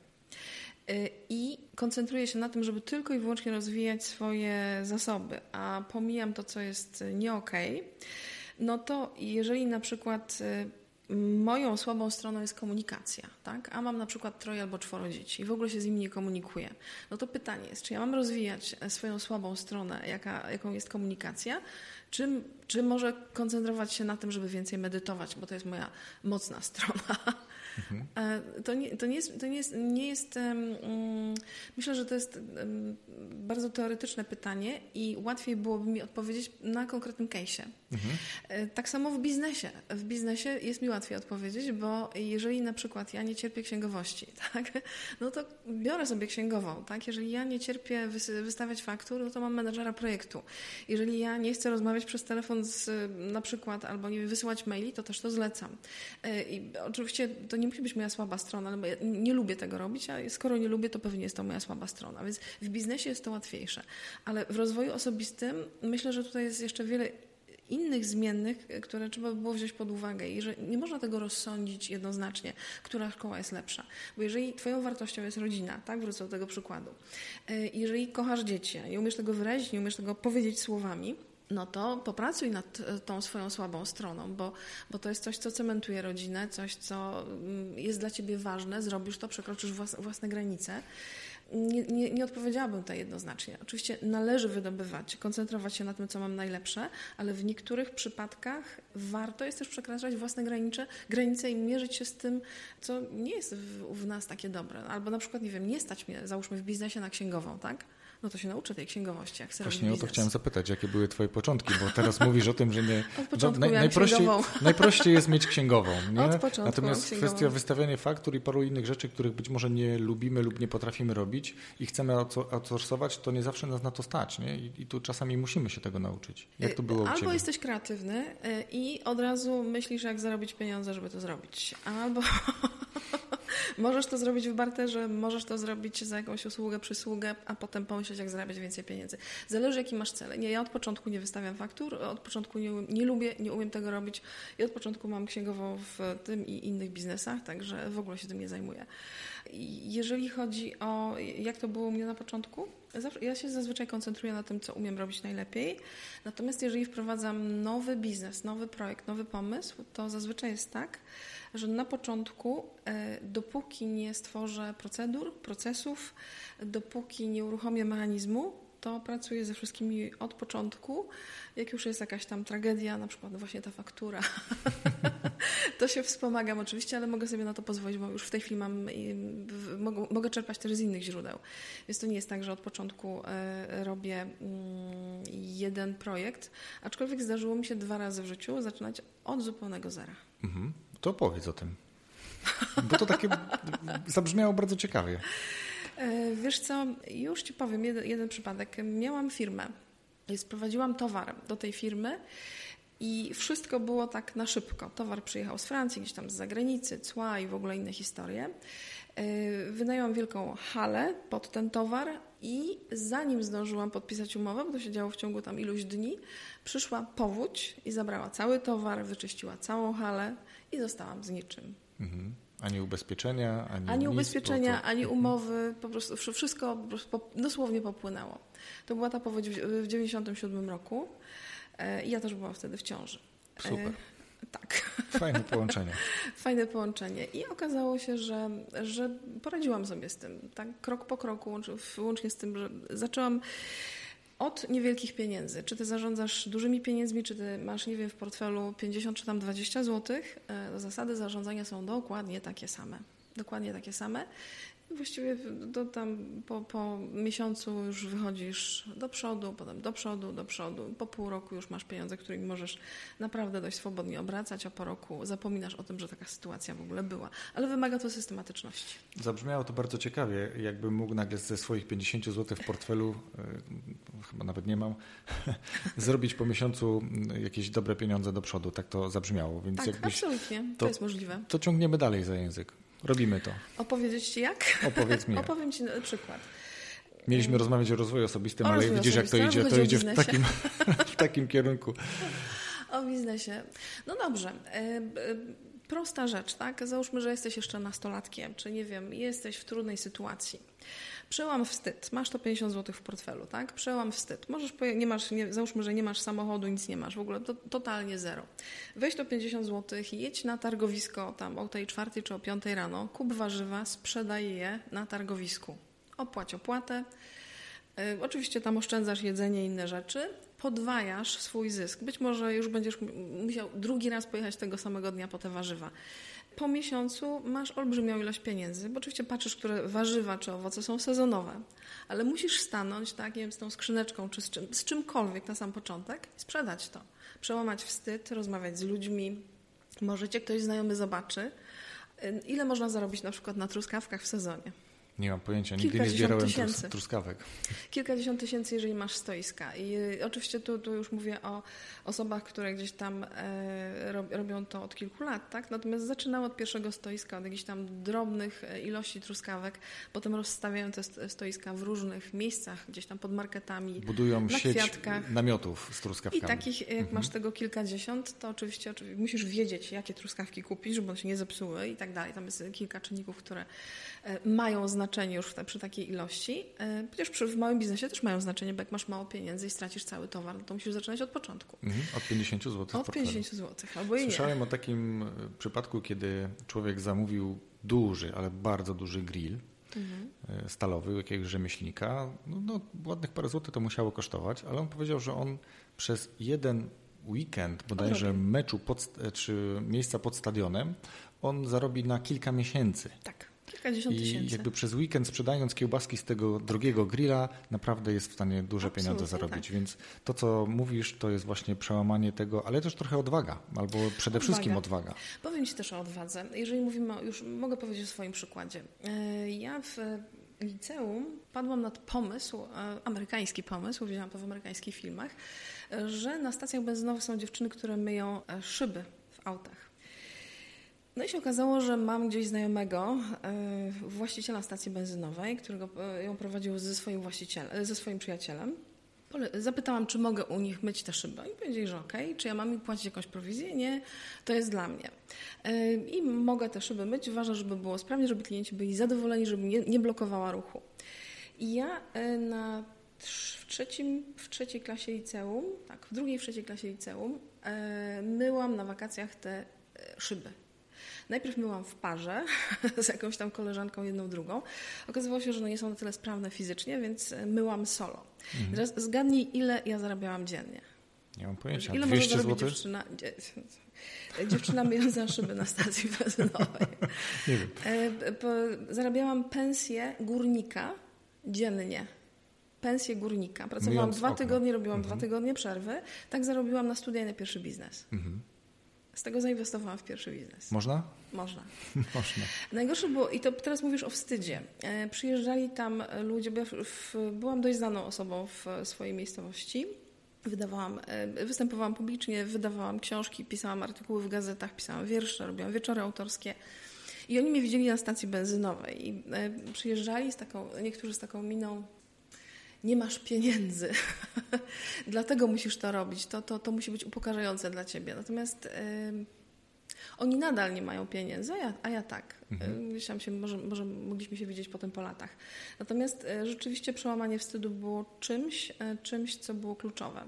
i koncentruję się na tym, żeby tylko i wyłącznie rozwijać swoje zasoby, a pomijam to, co jest nie okej, no to jeżeli na przykład e, moją słabą stroną jest komunikacja, tak? a mam na przykład troje albo czworo dzieci i w ogóle się z nimi nie komunikuję, no to pytanie jest, czy ja mam rozwijać e, swoją słabą stronę, jaka, jaką jest komunikacja, czy, czy może koncentrować się na tym, żeby więcej medytować, bo to jest moja mocna strona. E, To, nie, to, nie jest, to nie jest, nie jest mm, myślę, że to jest bardzo teoretyczne pytanie i łatwiej byłoby mi odpowiedzieć na konkretnym case'ie. E, Tak samo w biznesie. W biznesie jest mi łatwiej odpowiedzieć, bo jeżeli na przykład ja nie cierpię księgowości, tak, no to biorę sobie księgową. Tak? Jeżeli ja nie cierpię wys- wystawiać faktur, no to mam menedżera projektu. Jeżeli ja nie chcę rozmawiać przez telefon z, na przykład albo nie wysyłać maili, to też to zlecam. E, I oczywiście to nie musi być moja słaba strona, ale bo ja nie lubię tego robić, a skoro nie lubię, to pewnie jest to moja słaba strona. Więc w biznesie jest to łatwiejsze. Ale w rozwoju osobistym myślę, że tutaj jest jeszcze wiele innych zmiennych, które trzeba by było wziąć pod uwagę i że nie można tego rozsądzić jednoznacznie, która szkoła jest lepsza. Bo jeżeli twoją wartością jest rodzina, tak, wrócę do tego przykładu, e, jeżeli kochasz dzieci, nie umiesz tego wyrazić, nie umiesz tego powiedzieć słowami, no to popracuj nad e, tą swoją słabą stroną, bo, bo to jest coś, co cementuje rodzinę, coś, co mm, jest dla ciebie ważne, zrobisz to, przekroczysz włas, własne granice. Nie, nie, nie odpowiedziałabym tutaj jednoznacznie. Oczywiście należy wydobywać, koncentrować się na tym, co mam najlepsze, ale w niektórych przypadkach warto jest też przekraczać własne granice, granice i mierzyć się z tym, co nie jest w, w nas takie dobre. Albo na przykład, nie wiem, nie stać mnie, załóżmy w biznesie na księgową, tak? No to się nauczę tej księgowości, jak Właśnie robić o to biznes. chciałem zapytać, jakie były twoje początki, bo teraz mówisz o tym, że nie... Od początku naj- miałam najprościej, księgową. najprościej jest mieć księgową, nie? Od początku Natomiast księgową. kwestia wystawiania faktur i paru innych rzeczy, których być może nie lubimy lub nie potrafimy robić i chcemy outso- outsourcować, to nie zawsze nas na to stać, nie? I, i tu czasami musimy się tego nauczyć. Jak to było Albo jesteś kreatywny y, i od razu myślisz, jak zarobić pieniądze, żeby to zrobić. Albo możesz to zrobić w barterze, możesz to zrobić za jakąś usługę, przysługę, a potem jak zarabiać więcej pieniędzy. Zależy, jaki masz cel. Nie, ja od początku nie wystawiam faktur, od początku nie, nie lubię, nie umiem tego robić i od początku mam księgową w tym i innych biznesach, także w ogóle się tym nie zajmuję. Jeżeli chodzi o jak to było u mnie na początku, ja się zazwyczaj koncentruję na tym, co umiem robić najlepiej. Natomiast jeżeli wprowadzam nowy biznes, nowy projekt, nowy pomysł, to zazwyczaj jest tak, że na początku, e, dopóki nie stworzę procedur, procesów, dopóki nie uruchomię mechanizmu, to pracuję ze wszystkimi od początku. Jak już jest jakaś tam tragedia, na przykład właśnie ta faktura, to się wspomagam oczywiście, ale mogę sobie na to pozwolić, bo już w tej chwili mam, mogę, czerpać też z innych źródeł. Więc to nie jest tak, że od początku e, robię mm, jeden projekt, aczkolwiek zdarzyło mi się dwa razy w życiu zaczynać od zupełnego zera. Mhm. To opowiedz o tym. Bo to takie zabrzmiało bardzo ciekawie. E, Wiesz co, już Ci powiem jeden, jeden przypadek. Miałam firmę i sprowadziłam towar do tej firmy i wszystko było tak na szybko. Towar przyjechał z Francji, gdzieś tam z zagranicy, cła i w ogóle inne historie. E, Wynajęłam wielką halę pod ten towar i zanim zdążyłam podpisać umowę, bo to się działo w ciągu tam iluś dni, przyszła powódź i zabrała cały towar, wyczyściła całą halę i zostałam z niczym. Mhm. Ani ubezpieczenia, ani, Ani nic, ubezpieczenia, to- ani umowy, po prostu wsz- wszystko po prostu dosłownie popłynęło. To była ta powódź w w 97 roku e, i ja też byłam wtedy w ciąży. E, Super. Tak, Fajne połączenie. fajne połączenie. I okazało się, że, że poradziłam sobie z tym, tak krok po kroku, łącz- łącznie z tym, że zaczęłam od niewielkich pieniędzy. Czy ty zarządzasz dużymi pieniędzmi, czy ty masz, nie wiem, w portfelu 50 czy tam 20 zł, e, zasady zarządzania są dokładnie takie same. Dokładnie takie same. Właściwie tam po, po miesiącu już wychodzisz do przodu, potem do przodu, do przodu. Po pół roku już masz pieniądze, którymi możesz naprawdę dość swobodnie obracać, a po roku zapominasz o tym, że taka sytuacja w ogóle była. Ale wymaga to systematyczności. Zabrzmiało to bardzo ciekawie. Jakbym mógł nagle ze swoich 50 zł w portfelu, yy, chyba nawet nie mam, zrobić po miesiącu jakieś dobre pieniądze do przodu. Tak to zabrzmiało. Więc tak, jakbyś, absolutnie. To, to jest możliwe. To ciągniemy dalej za język. Robimy to. Opowiedzieć Ci jak? Opowiedz mi. Opowiem Ci przykład. Mieliśmy rozmawiać o rozwoju osobistym, o ale widzisz jak to idzie, to idzie w takim, w takim kierunku. O biznesie. No dobrze. E, e, prosta rzecz, tak? Załóżmy, że jesteś jeszcze nastolatkiem, czy nie wiem, jesteś w trudnej sytuacji Przełam wstyd. Masz to 50 zł w portfelu, tak? Przełam wstyd. Możesz, nie masz, nie, załóżmy, że nie masz samochodu, nic nie masz, w ogóle to, totalnie zero. Weź to 50 zł jedź na targowisko tam o tej czwartej czy o piątej rano, kup warzywa, sprzedaj je na targowisku. Opłać opłatę. Yy, oczywiście tam oszczędzasz jedzenie i inne rzeczy. Podwajasz swój zysk. Być może już będziesz musiał drugi raz pojechać tego samego dnia po te warzywa po miesiącu masz olbrzymią ilość pieniędzy, bo oczywiście patrzysz, które warzywa czy owoce są sezonowe, ale musisz stanąć, tak, nie wiem, z tą skrzyneczką czy z, czym, z czymkolwiek na sam początek i sprzedać to. Przełamać wstyd, rozmawiać z ludźmi, może cię ktoś znajomy zobaczy. Ile można zarobić na przykład na truskawkach w sezonie? Nie mam pojęcia, nigdy nie zbierałem tysięcy. truskawek. Kilkadziesiąt tysięcy, jeżeli masz stoiska. I y, oczywiście tu, tu już mówię o osobach, które gdzieś tam e, robią to od kilku lat, tak? Natomiast zaczynały od pierwszego stoiska, od jakichś tam drobnych e, ilości truskawek, potem rozstawiają te stoiska w różnych miejscach, gdzieś tam pod marketami, Budują na sieć kwiatkach. namiotów z truskawkami. I takich, jak mhm. masz tego kilkadziesiąt, to oczywiście, oczywiście musisz wiedzieć, jakie truskawki kupić, żeby one się nie zepsuły i tak dalej. Tam jest kilka czynników, które e, mają znaczenie już przy takiej ilości. Chociaż przy, w małym biznesie też mają znaczenie, bo jak masz mało pieniędzy i stracisz cały towar, to musisz zaczynać od początku. Mhm, od 50 zł. Od 50 zł, albo i Słyszałem nie. o takim e, przypadku, kiedy człowiek zamówił duży, ale bardzo duży grill mhm. E, stalowy jakiegoś rzemieślnika. No, no, ładnych parę złotych to musiało kosztować, ale on powiedział, że on przez jeden weekend bodajże Odrobię. meczu pod, e, czy miejsca pod stadionem, on zarobi na kilka miesięcy. Tak. Kilkadziesiąt tysięcy. I jakby przez weekend sprzedając kiełbaski z tego drugiego grilla, naprawdę jest w stanie duże Absolutnie pieniądze zarobić. Tak. Więc to, co mówisz, to jest właśnie przełamanie tego, ale też trochę odwaga, albo przede odwaga. wszystkim odwaga. Powiem Ci też o odwadze. Jeżeli mówimy, już mogę powiedzieć o swoim przykładzie. E, ja w liceum padłam nad pomysł, e, amerykański pomysł, widziałam to w amerykańskich filmach, e, że na stacjach benzynowych są dziewczyny, które myją szyby w autach. No i się okazało, że mam gdzieś znajomego, yy, właściciela stacji benzynowej, którego e, ją prowadził ze swoim właścicielem, ze swoim przyjacielem. Zapytałam, czy mogę u nich myć te szyby. I powiedzieli, że okej. Okay. Czy ja mam im płacić jakąś prowizję? Nie, to jest dla mnie. Yy, I mogę te szyby myć. Ważne, żeby było sprawnie, żeby klienci byli zadowoleni, żeby nie, nie blokowała ruchu. I ja yy, na w, trzecim, w trzeciej klasie liceum, tak, w drugiej, w trzeciej klasie liceum myłam na wakacjach te szyby Najpierw myłam w parze z jakąś tam koleżanką, jedną, drugą. Okazywało się, że no nie są na tyle sprawne fizycznie, więc e, myłam solo. Mhm. Teraz zgadnij, ile ja zarabiałam dziennie. Nie mam pojęcia. Ile może zarobić dziewczyna, dziewczyna myjąca szyby na stacji benzynowej? Nie wiem. E, zarabiałam pensję górnika dziennie pensję górnika. Pracowałam Myjąc dwa tygodnie, robiłam mhm. dwa tygodnie przerwy. Tak zarobiłam na studia i na pierwszy biznes. Mhm. Z tego zainwestowałam w pierwszy biznes. Można? Można. Można. Najgorsze było, i to teraz mówisz o wstydzie. E, przyjeżdżali tam ludzie, bo ja w, byłam dość znaną osobą w swojej miejscowości. Wydawałam, e, występowałam publicznie, wydawałam książki, pisałam artykuły w gazetach, pisałam wiersze, robiłam wieczory autorskie. I oni mnie widzieli na stacji benzynowej i e, przyjeżdżali z taką, niektórzy z taką miną nie masz pieniędzy, dlatego musisz to robić. To, to, to musi być upokarzające dla ciebie. Natomiast Oni nadal nie mają pieniędzy, a ja, a ja tak. Mhm. Myślałam się, może, może mogliśmy się widzieć potem po latach. Natomiast e, rzeczywiście przełamanie wstydu było czymś, e, czymś, co było kluczowe.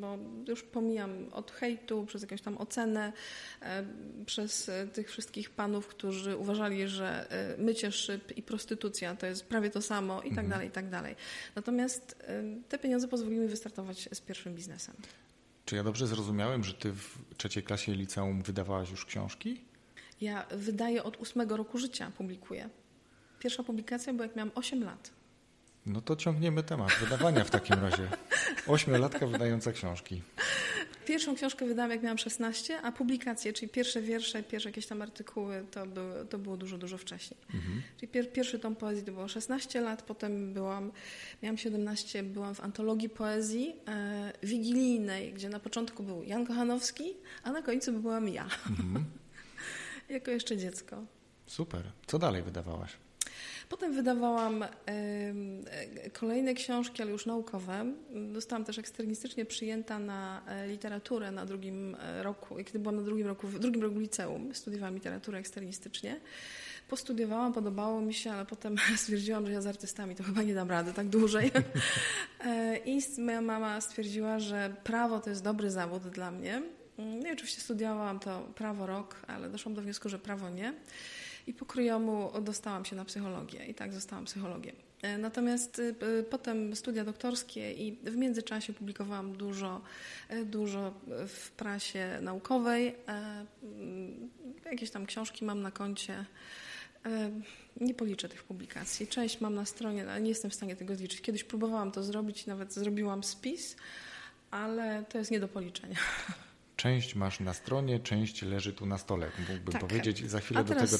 Bo już pomijam od hejtu, przez jakąś tam ocenę, e, przez tych wszystkich panów, którzy uważali, że mycie szyb i prostytucja to jest prawie to samo i tak mhm. dalej, i tak dalej. Natomiast te pieniądze pozwoliły mi wystartować z pierwszym biznesem. Czy ja dobrze zrozumiałem, że ty w trzeciej klasie liceum wydawałaś już książki? Ja wydaję od ósmego roku życia, publikuję. Pierwsza publikacja była jak miałam 8 lat. No to ciągniemy temat wydawania w takim razie. Ośmiolatka wydająca książki. Pierwszą książkę wydałam jak miałam 16, a publikacje, czyli pierwsze wiersze, pierwsze jakieś tam artykuły, to, by, to było dużo, dużo wcześniej. Mhm. Czyli pier, pierwszy tom poezji to było 16 lat, potem byłam, miałam 17, byłam w antologii poezji e, wigilijnej, gdzie na początku był Jan Kochanowski, a na końcu byłam ja. Mhm. jako jeszcze dziecko. Super. Co dalej wydawałaś? Potem wydawałam kolejne książki, ale już naukowe. Zostałam też eksternistycznie przyjęta na e, literaturę na drugim e, roku, kiedy byłam na drugim roku, w drugim roku liceum, studiowałam literaturę eksternistycznie. Postudiowałam, podobało mi się, ale potem stwierdziłam, że ja z artystami to chyba nie dam rady tak dłużej. E, I moja mama stwierdziła, że prawo to jest dobry zawód dla mnie. No i oczywiście studiowałam to prawo rok, ale doszłam do wniosku, że prawo nie. I po kryjomu dostałam się na psychologię i tak zostałam psychologiem. E, natomiast y, potem studia doktorskie i w międzyczasie publikowałam dużo, e, dużo w prasie naukowej. E, jakieś tam książki mam na koncie. Nie policzę tych publikacji. Część mam na stronie, ale nie jestem w stanie tego zliczyć. Kiedyś próbowałam to zrobić, nawet zrobiłam spis, ale to jest nie do policzenia. Część masz na stronie, część leży tu na stole, mógłbym tak. powiedzieć. Za chwilę, do tego, też,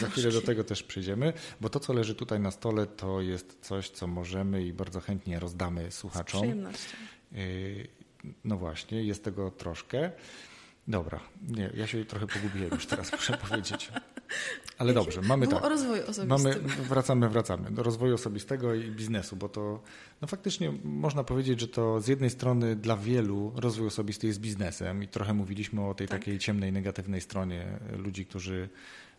za chwilę do tego też przyjdziemy, bo to, co leży tutaj na stole, to jest coś, co możemy i bardzo chętnie rozdamy słuchaczom. Z przyjemnością. Y, no właśnie, jest tego troszkę. Dobra, nie, ja się trochę pogubiłem już teraz, muszę powiedzieć. Ale dobrze, mamy Było tak. o rozwoju osobistym. Mamy, wracamy, wracamy do rozwoju osobistego i biznesu, bo to no faktycznie można powiedzieć, że to z jednej strony dla wielu rozwój osobisty jest biznesem i trochę mówiliśmy o tej tak. takiej ciemnej, negatywnej stronie ludzi, którzy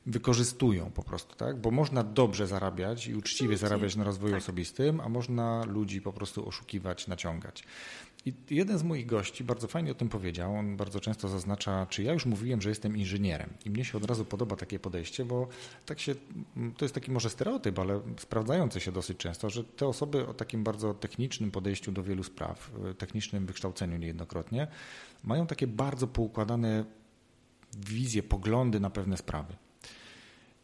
wykorzystują po prostu, tak? Bo można dobrze zarabiać i uczciwie zarabiać na rozwoju tak. osobistym, a można ludzi po prostu oszukiwać, naciągać. I jeden z moich gości bardzo fajnie o tym powiedział. On bardzo często zaznacza, czy ja już mówiłem, że jestem inżynierem. I mnie się od razu podoba takie podejście, bo tak się, to jest taki może stereotyp, ale sprawdzający się dosyć często, że te osoby o takim bardzo technicznym podejściu do wielu spraw, technicznym wykształceniu niejednokrotnie, mają takie bardzo poukładane wizje, poglądy na pewne sprawy.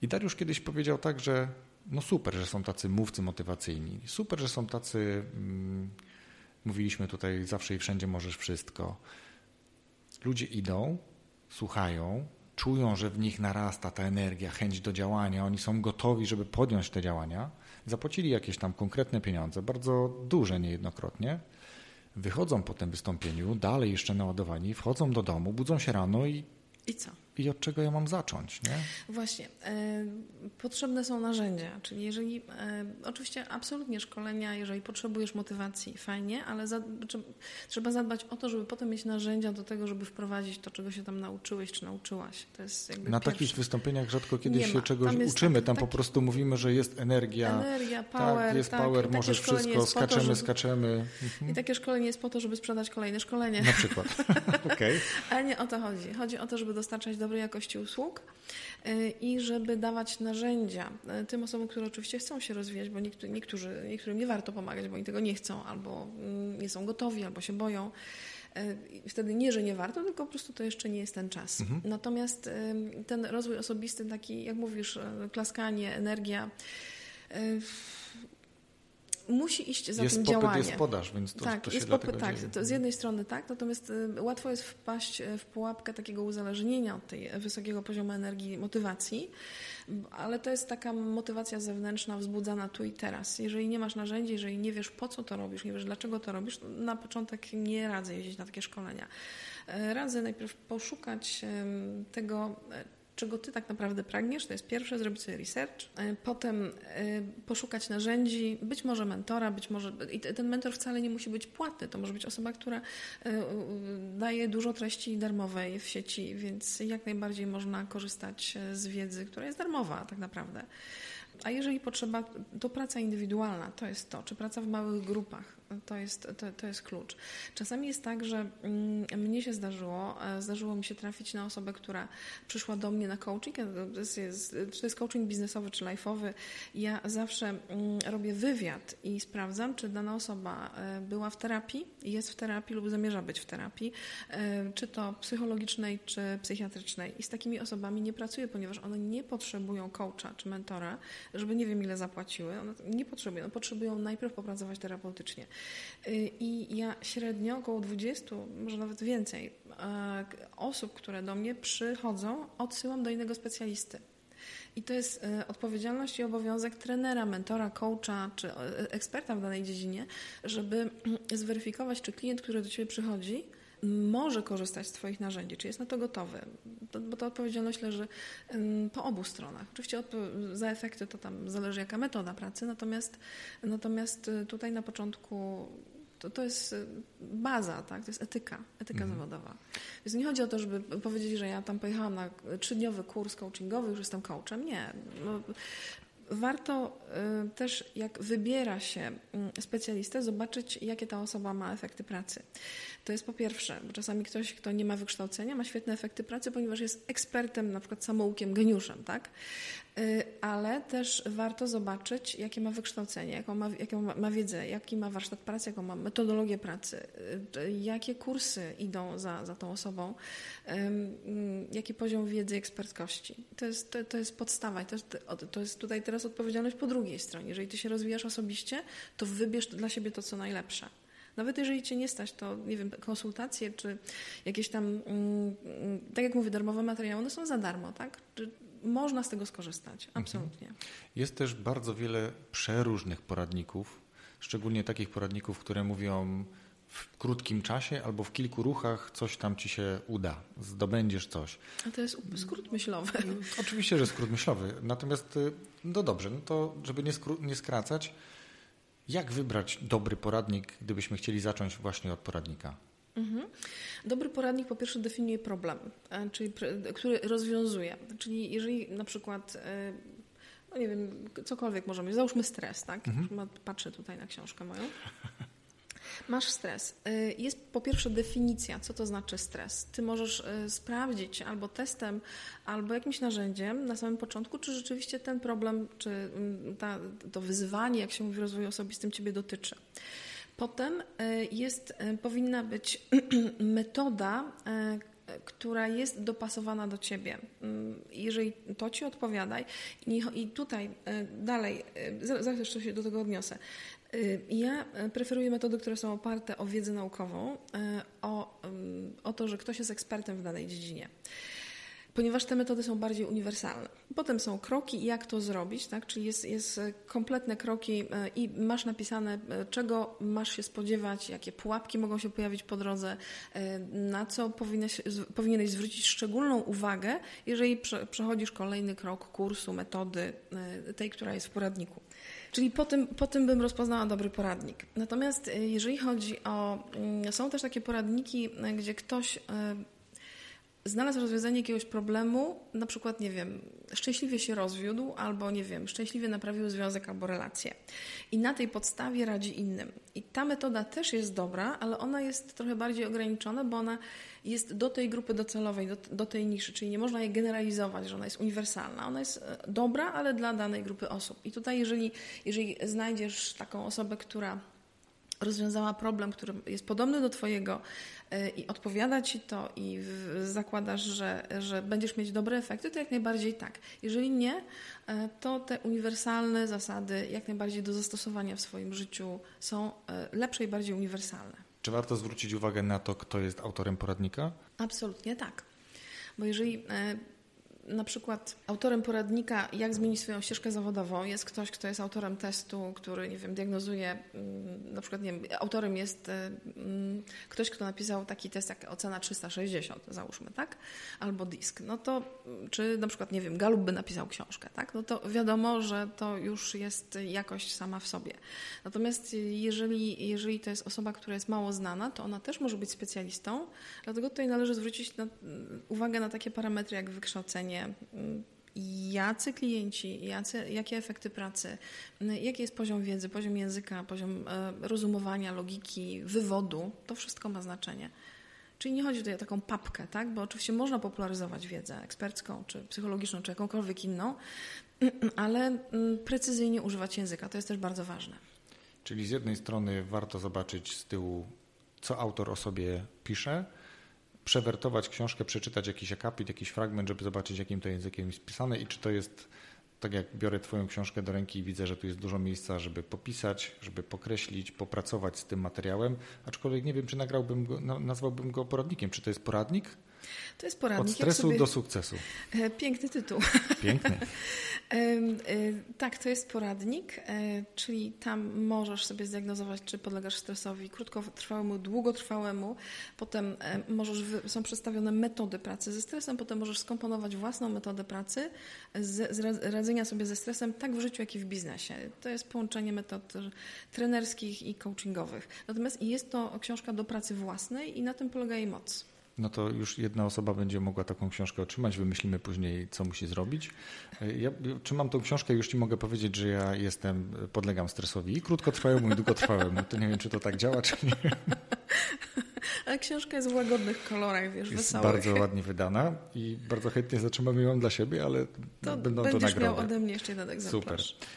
I Dariusz kiedyś powiedział tak, że no super, że są tacy mówcy motywacyjni, super, że są tacy, mm, mówiliśmy tutaj, zawsze i wszędzie możesz wszystko. Ludzie idą, słuchają, czują, że w nich narasta ta energia, chęć do działania, oni są gotowi, żeby podjąć te działania, zapłacili jakieś tam konkretne pieniądze, bardzo duże niejednokrotnie, wychodzą po tym wystąpieniu, dalej jeszcze naładowani, wchodzą do domu, budzą się rano i i co? I od czego ja mam zacząć, nie? Właśnie. E, potrzebne są narzędzia, czyli jeżeli, e, oczywiście absolutnie szkolenia, jeżeli potrzebujesz motywacji, fajnie, ale za, trzeba zadbać o to, żeby potem mieć narzędzia do tego, żeby wprowadzić to, czego się tam nauczyłeś, czy nauczyłaś. To jest jakby Na pierwszy. takich wystąpieniach rzadko kiedy się czegoś tam uczymy, tam taki, po prostu mówimy, że jest energia. Energia, power. Tak, jest tak, power, możesz wszystko, skaczemy, to, żeby, skaczemy. Mhm. I takie szkolenie jest po to, żeby sprzedać kolejne szkolenie. Na przykład. okay. Ale nie o to chodzi. Chodzi o to, żeby dostarczać dobrej jakości usług y, i żeby dawać narzędzia y, tym osobom, które oczywiście chcą się rozwijać, bo niektórzy, niektórzy, niektórym nie warto pomagać, bo oni tego nie chcą, albo mm, nie są gotowi, albo się boją. Y, wtedy nie, że nie warto, tylko po prostu to jeszcze nie jest ten czas. Mhm. Natomiast ten rozwój osobisty, taki jak mówisz, klaskanie, energia, musi iść za jest tym popyt, działaniem. Jest podaż, więc to, tak, to się jest popyt, tak, to z jednej strony tak, natomiast y, łatwo jest wpaść y, w pułapkę takiego uzależnienia od tej wysokiego poziomu energii, motywacji, ale to jest taka motywacja zewnętrzna wzbudzana tu i teraz. Jeżeli nie masz narzędzi, jeżeli nie wiesz po co to robisz, nie wiesz dlaczego to robisz, na początek nie radzę jeździć na takie szkolenia. Y, radzę najpierw poszukać tego czego ty tak naprawdę pragniesz. To jest pierwsze, zrobić sobie research, e, potem poszukać narzędzi, być może mentora, być może. I ten mentor wcale nie musi być płatny. To może być osoba, która daje dużo treści darmowej w sieci, więc jak najbardziej można korzystać z wiedzy, która jest darmowa tak naprawdę. A jeżeli potrzeba, to praca indywidualna to jest to, czy praca w małych grupach to jest, to, to jest klucz. Czasami jest tak, że mm, mnie się zdarzyło, e, zdarzyło mi się trafić na osobę, która przyszła do mnie na coaching, to jest, czy to jest coaching biznesowy, czy life'owy. Ja zawsze mm, robię wywiad i sprawdzam, czy dana osoba e, była w terapii, jest w terapii lub zamierza być w terapii, e, czy to psychologicznej, czy psychiatrycznej. I z takimi osobami nie pracuję, ponieważ one nie potrzebują coacha czy mentora, żeby nie wiem ile zapłaciły. One nie potrzebują, one potrzebują najpierw popracować terapeutycznie. Y, I ja średnio około 20, może nawet więcej e, osób, które do mnie przychodzą, odsyłam do innego specjalisty. I to jest e, odpowiedzialność i obowiązek trenera, mentora, coacha czy e, eksperta w danej dziedzinie, żeby zweryfikować, czy klient, który do Ciebie przychodzi, może korzystać z Twoich narzędzi, czy jest na to gotowy, bo ta odpowiedzialność leży po obu stronach. Oczywiście za efekty to tam zależy jaka metoda pracy, natomiast, natomiast y, tutaj na początku to, to jest y, baza, tak? to jest etyka, etyka mhm. zawodowa. Więc nie chodzi o to, żeby powiedzieć, że ja tam pojechałam na trzydniowy kurs coachingowy, już jestem coachem. Nie. Warto y, też, jak wybiera się specjalistę, zobaczyć, jakie ta osoba ma efekty pracy. To jest po pierwsze, bo czasami ktoś, kto nie ma wykształcenia, ma świetne efekty pracy, ponieważ jest ekspertem, na przykład samoukiem, geniuszem, tak? Y, ale też warto zobaczyć, jakie ma wykształcenie, jaką ma, jaką ma wiedzę, jaki ma warsztat pracy, jaką ma metodologię pracy, y, jakie kursy idą za, za tą osobą, jaki poziom wiedzy i ekspertkości. To jest, to, to jest podstawa i to to jest tutaj teraz odpowiedzialność po drugiej stronie. Jeżeli ty się rozwijasz osobiście, to wybierz dla siebie to, co najlepsze. Nawet jeżeli cię nie stać, to nie wiem, konsultacje czy jakieś tam, mm, mm, tak jak mówię, darmowe materiały, one są za darmo, tak? Można z tego skorzystać, mhm. absolutnie. Jest też bardzo wiele przeróżnych poradników, szczególnie takich poradników, które mówią w krótkim czasie albo w kilku ruchach coś tam ci się uda, zdobędziesz coś. A to jest skrót myślowy. Oczywiście, że skrót myślowy. Natomiast, y, no dobrze, no to żeby nie, nie skracać, jak wybrać dobry poradnik, gdybyśmy chcieli zacząć właśnie od poradnika? Mhm. Dobry poradnik po pierwsze definiuje problem, e, czyli, który rozwiązuje. Czyli jeżeli na przykład e, no nie wiem, cokolwiek możemy, załóżmy stres, tak? Mhm. Patrzę tutaj na książkę moją. Masz stres. Y, jest po pierwsze definicja, co to znaczy stres. Ty możesz sprawdzić albo testem, albo jakimś narzędziem na samym początku, czy rzeczywiście ten problem, czy mm, ta, to wyzwanie, jak się mówi w rozwoju osobistym, Ciebie dotyczy. Potem y, jest, powinna być metoda, która jest dopasowana do ciebie. Mm, jeżeli to ci odpowiada, i tutaj dalej, zaraz się do tego odniosę. Ja e, preferuję metody, które są oparte o wiedzę naukową, e, o, mm, o to, że ktoś jest ekspertem w danej dziedzinie ponieważ te metody są bardziej uniwersalne. Potem są kroki, jak to zrobić, tak? czyli jest, jest kompletne kroki e, i masz napisane, czego masz się spodziewać, jakie pułapki mogą się pojawić po drodze, na co powinieneś, powinieneś zwrócić szczególną uwagę, jeżeli przechodzisz kolejny krok kursu, metody, tej, która jest w poradniku. Czyli po tym, po tym bym rozpoznała dobry poradnik. Natomiast jeżeli chodzi o. Mm, są też takie poradniki, gdzie ktoś znalazł rozwiązanie jakiegoś problemu, na przykład, nie wiem, szczęśliwie się rozwiódł, albo, nie wiem, szczęśliwie naprawił związek albo relację. I na tej podstawie radzi innym. I ta metoda też jest dobra, ale ona jest trochę bardziej ograniczona, bo ona jest do tej grupy docelowej, do, do tej niszy, czyli nie można jej generalizować, że ona jest uniwersalna. Ona jest e, dobra, ale dla danej grupy osób. I tutaj, jeżeli, jeżeli znajdziesz taką osobę, która rozwiązała problem, który jest podobny do Twojego e, i odpowiada Ci to i zakładasz, że, że będziesz mieć dobre efekty, to jak najbardziej tak. Jeżeli nie, e, to te uniwersalne zasady jak najbardziej do zastosowania w swoim życiu są lepsze i bardziej uniwersalne. Czy warto zwrócić uwagę na to, kto jest autorem poradnika? Absolutnie tak. Bo jeżeli e, na przykład autorem poradnika, jak zmienić swoją ścieżkę zawodową, jest ktoś, kto jest autorem testu, który, nie wiem, diagnozuje, mm, na przykład, nie wiem, autorem jest mm, ktoś, kto napisał taki test jak ocena 360, załóżmy, tak? Albo disk. No to, czy na przykład, nie wiem, Galup by napisał książkę, tak? No to wiadomo, że to już jest jakość sama w sobie. Natomiast jeżeli, jeżeli to jest osoba, która jest mało znana, to ona też może być specjalistą, dlatego tutaj należy zwrócić na, uwagę na takie parametry jak wykształcenie, jacy klienci, jacy, jakie efekty pracy, jaki jest poziom wiedzy, poziom języka, poziom e, rozumowania, logiki, wywodu, to wszystko ma znaczenie. Czyli nie chodzi tutaj o taką papkę, tak? bo oczywiście można popularyzować wiedzę ekspercką, czy psychologiczną, czy jakąkolwiek inną, ale mm, precyzyjnie używać języka. To jest też bardzo ważne. Czyli z jednej strony warto zobaczyć z tyłu, co autor o sobie pisze, przewertować książkę, przeczytać jakiś akapit, jakiś fragment, żeby zobaczyć, jakim to językiem jest pisane i czy to jest tak jak biorę Twoją książkę do ręki i widzę, że tu jest dużo miejsca, żeby popisać, żeby pokreślić, popracować z tym materiałem, aczkolwiek nie wiem, czy nagrałbym go, nazwałbym go poradnikiem. Czy to jest poradnik? To jest poradnik. Od stresu sobie... do sukcesu. E, piękny tytuł. Piękny. E, tak, to jest poradnik, e, czyli tam możesz sobie zdiagnozować, czy podlegasz stresowi krótkotrwałemu, długotrwałemu. Potem możesz, są przedstawione metody pracy ze stresem, potem możesz skomponować własną metodę pracy z, z radzenia sobie ze stresem, tak w życiu, jak i w biznesie. To jest połączenie metod trenerskich i coachingowych. Natomiast jest to książka do pracy własnej i na tym polega jej moc no to już jedna osoba będzie mogła taką książkę otrzymać. Wymyślimy później, co musi zrobić. Ja trzymam tą książkę, już ci mogę powiedzieć, że ja jestem, podlegam stresowi i krótkotrwałemu i długotrwałemu. To nie wiem, czy to tak działa, czy nie. Ale książka jest w łagodnych kolorach, wiesz, jest wesołych. bardzo ładnie wydana i bardzo chętnie zatrzymamy ją dla siebie, ale to będą to nagrody. miał ode mnie jeszcze jeden egzemplarz. Super.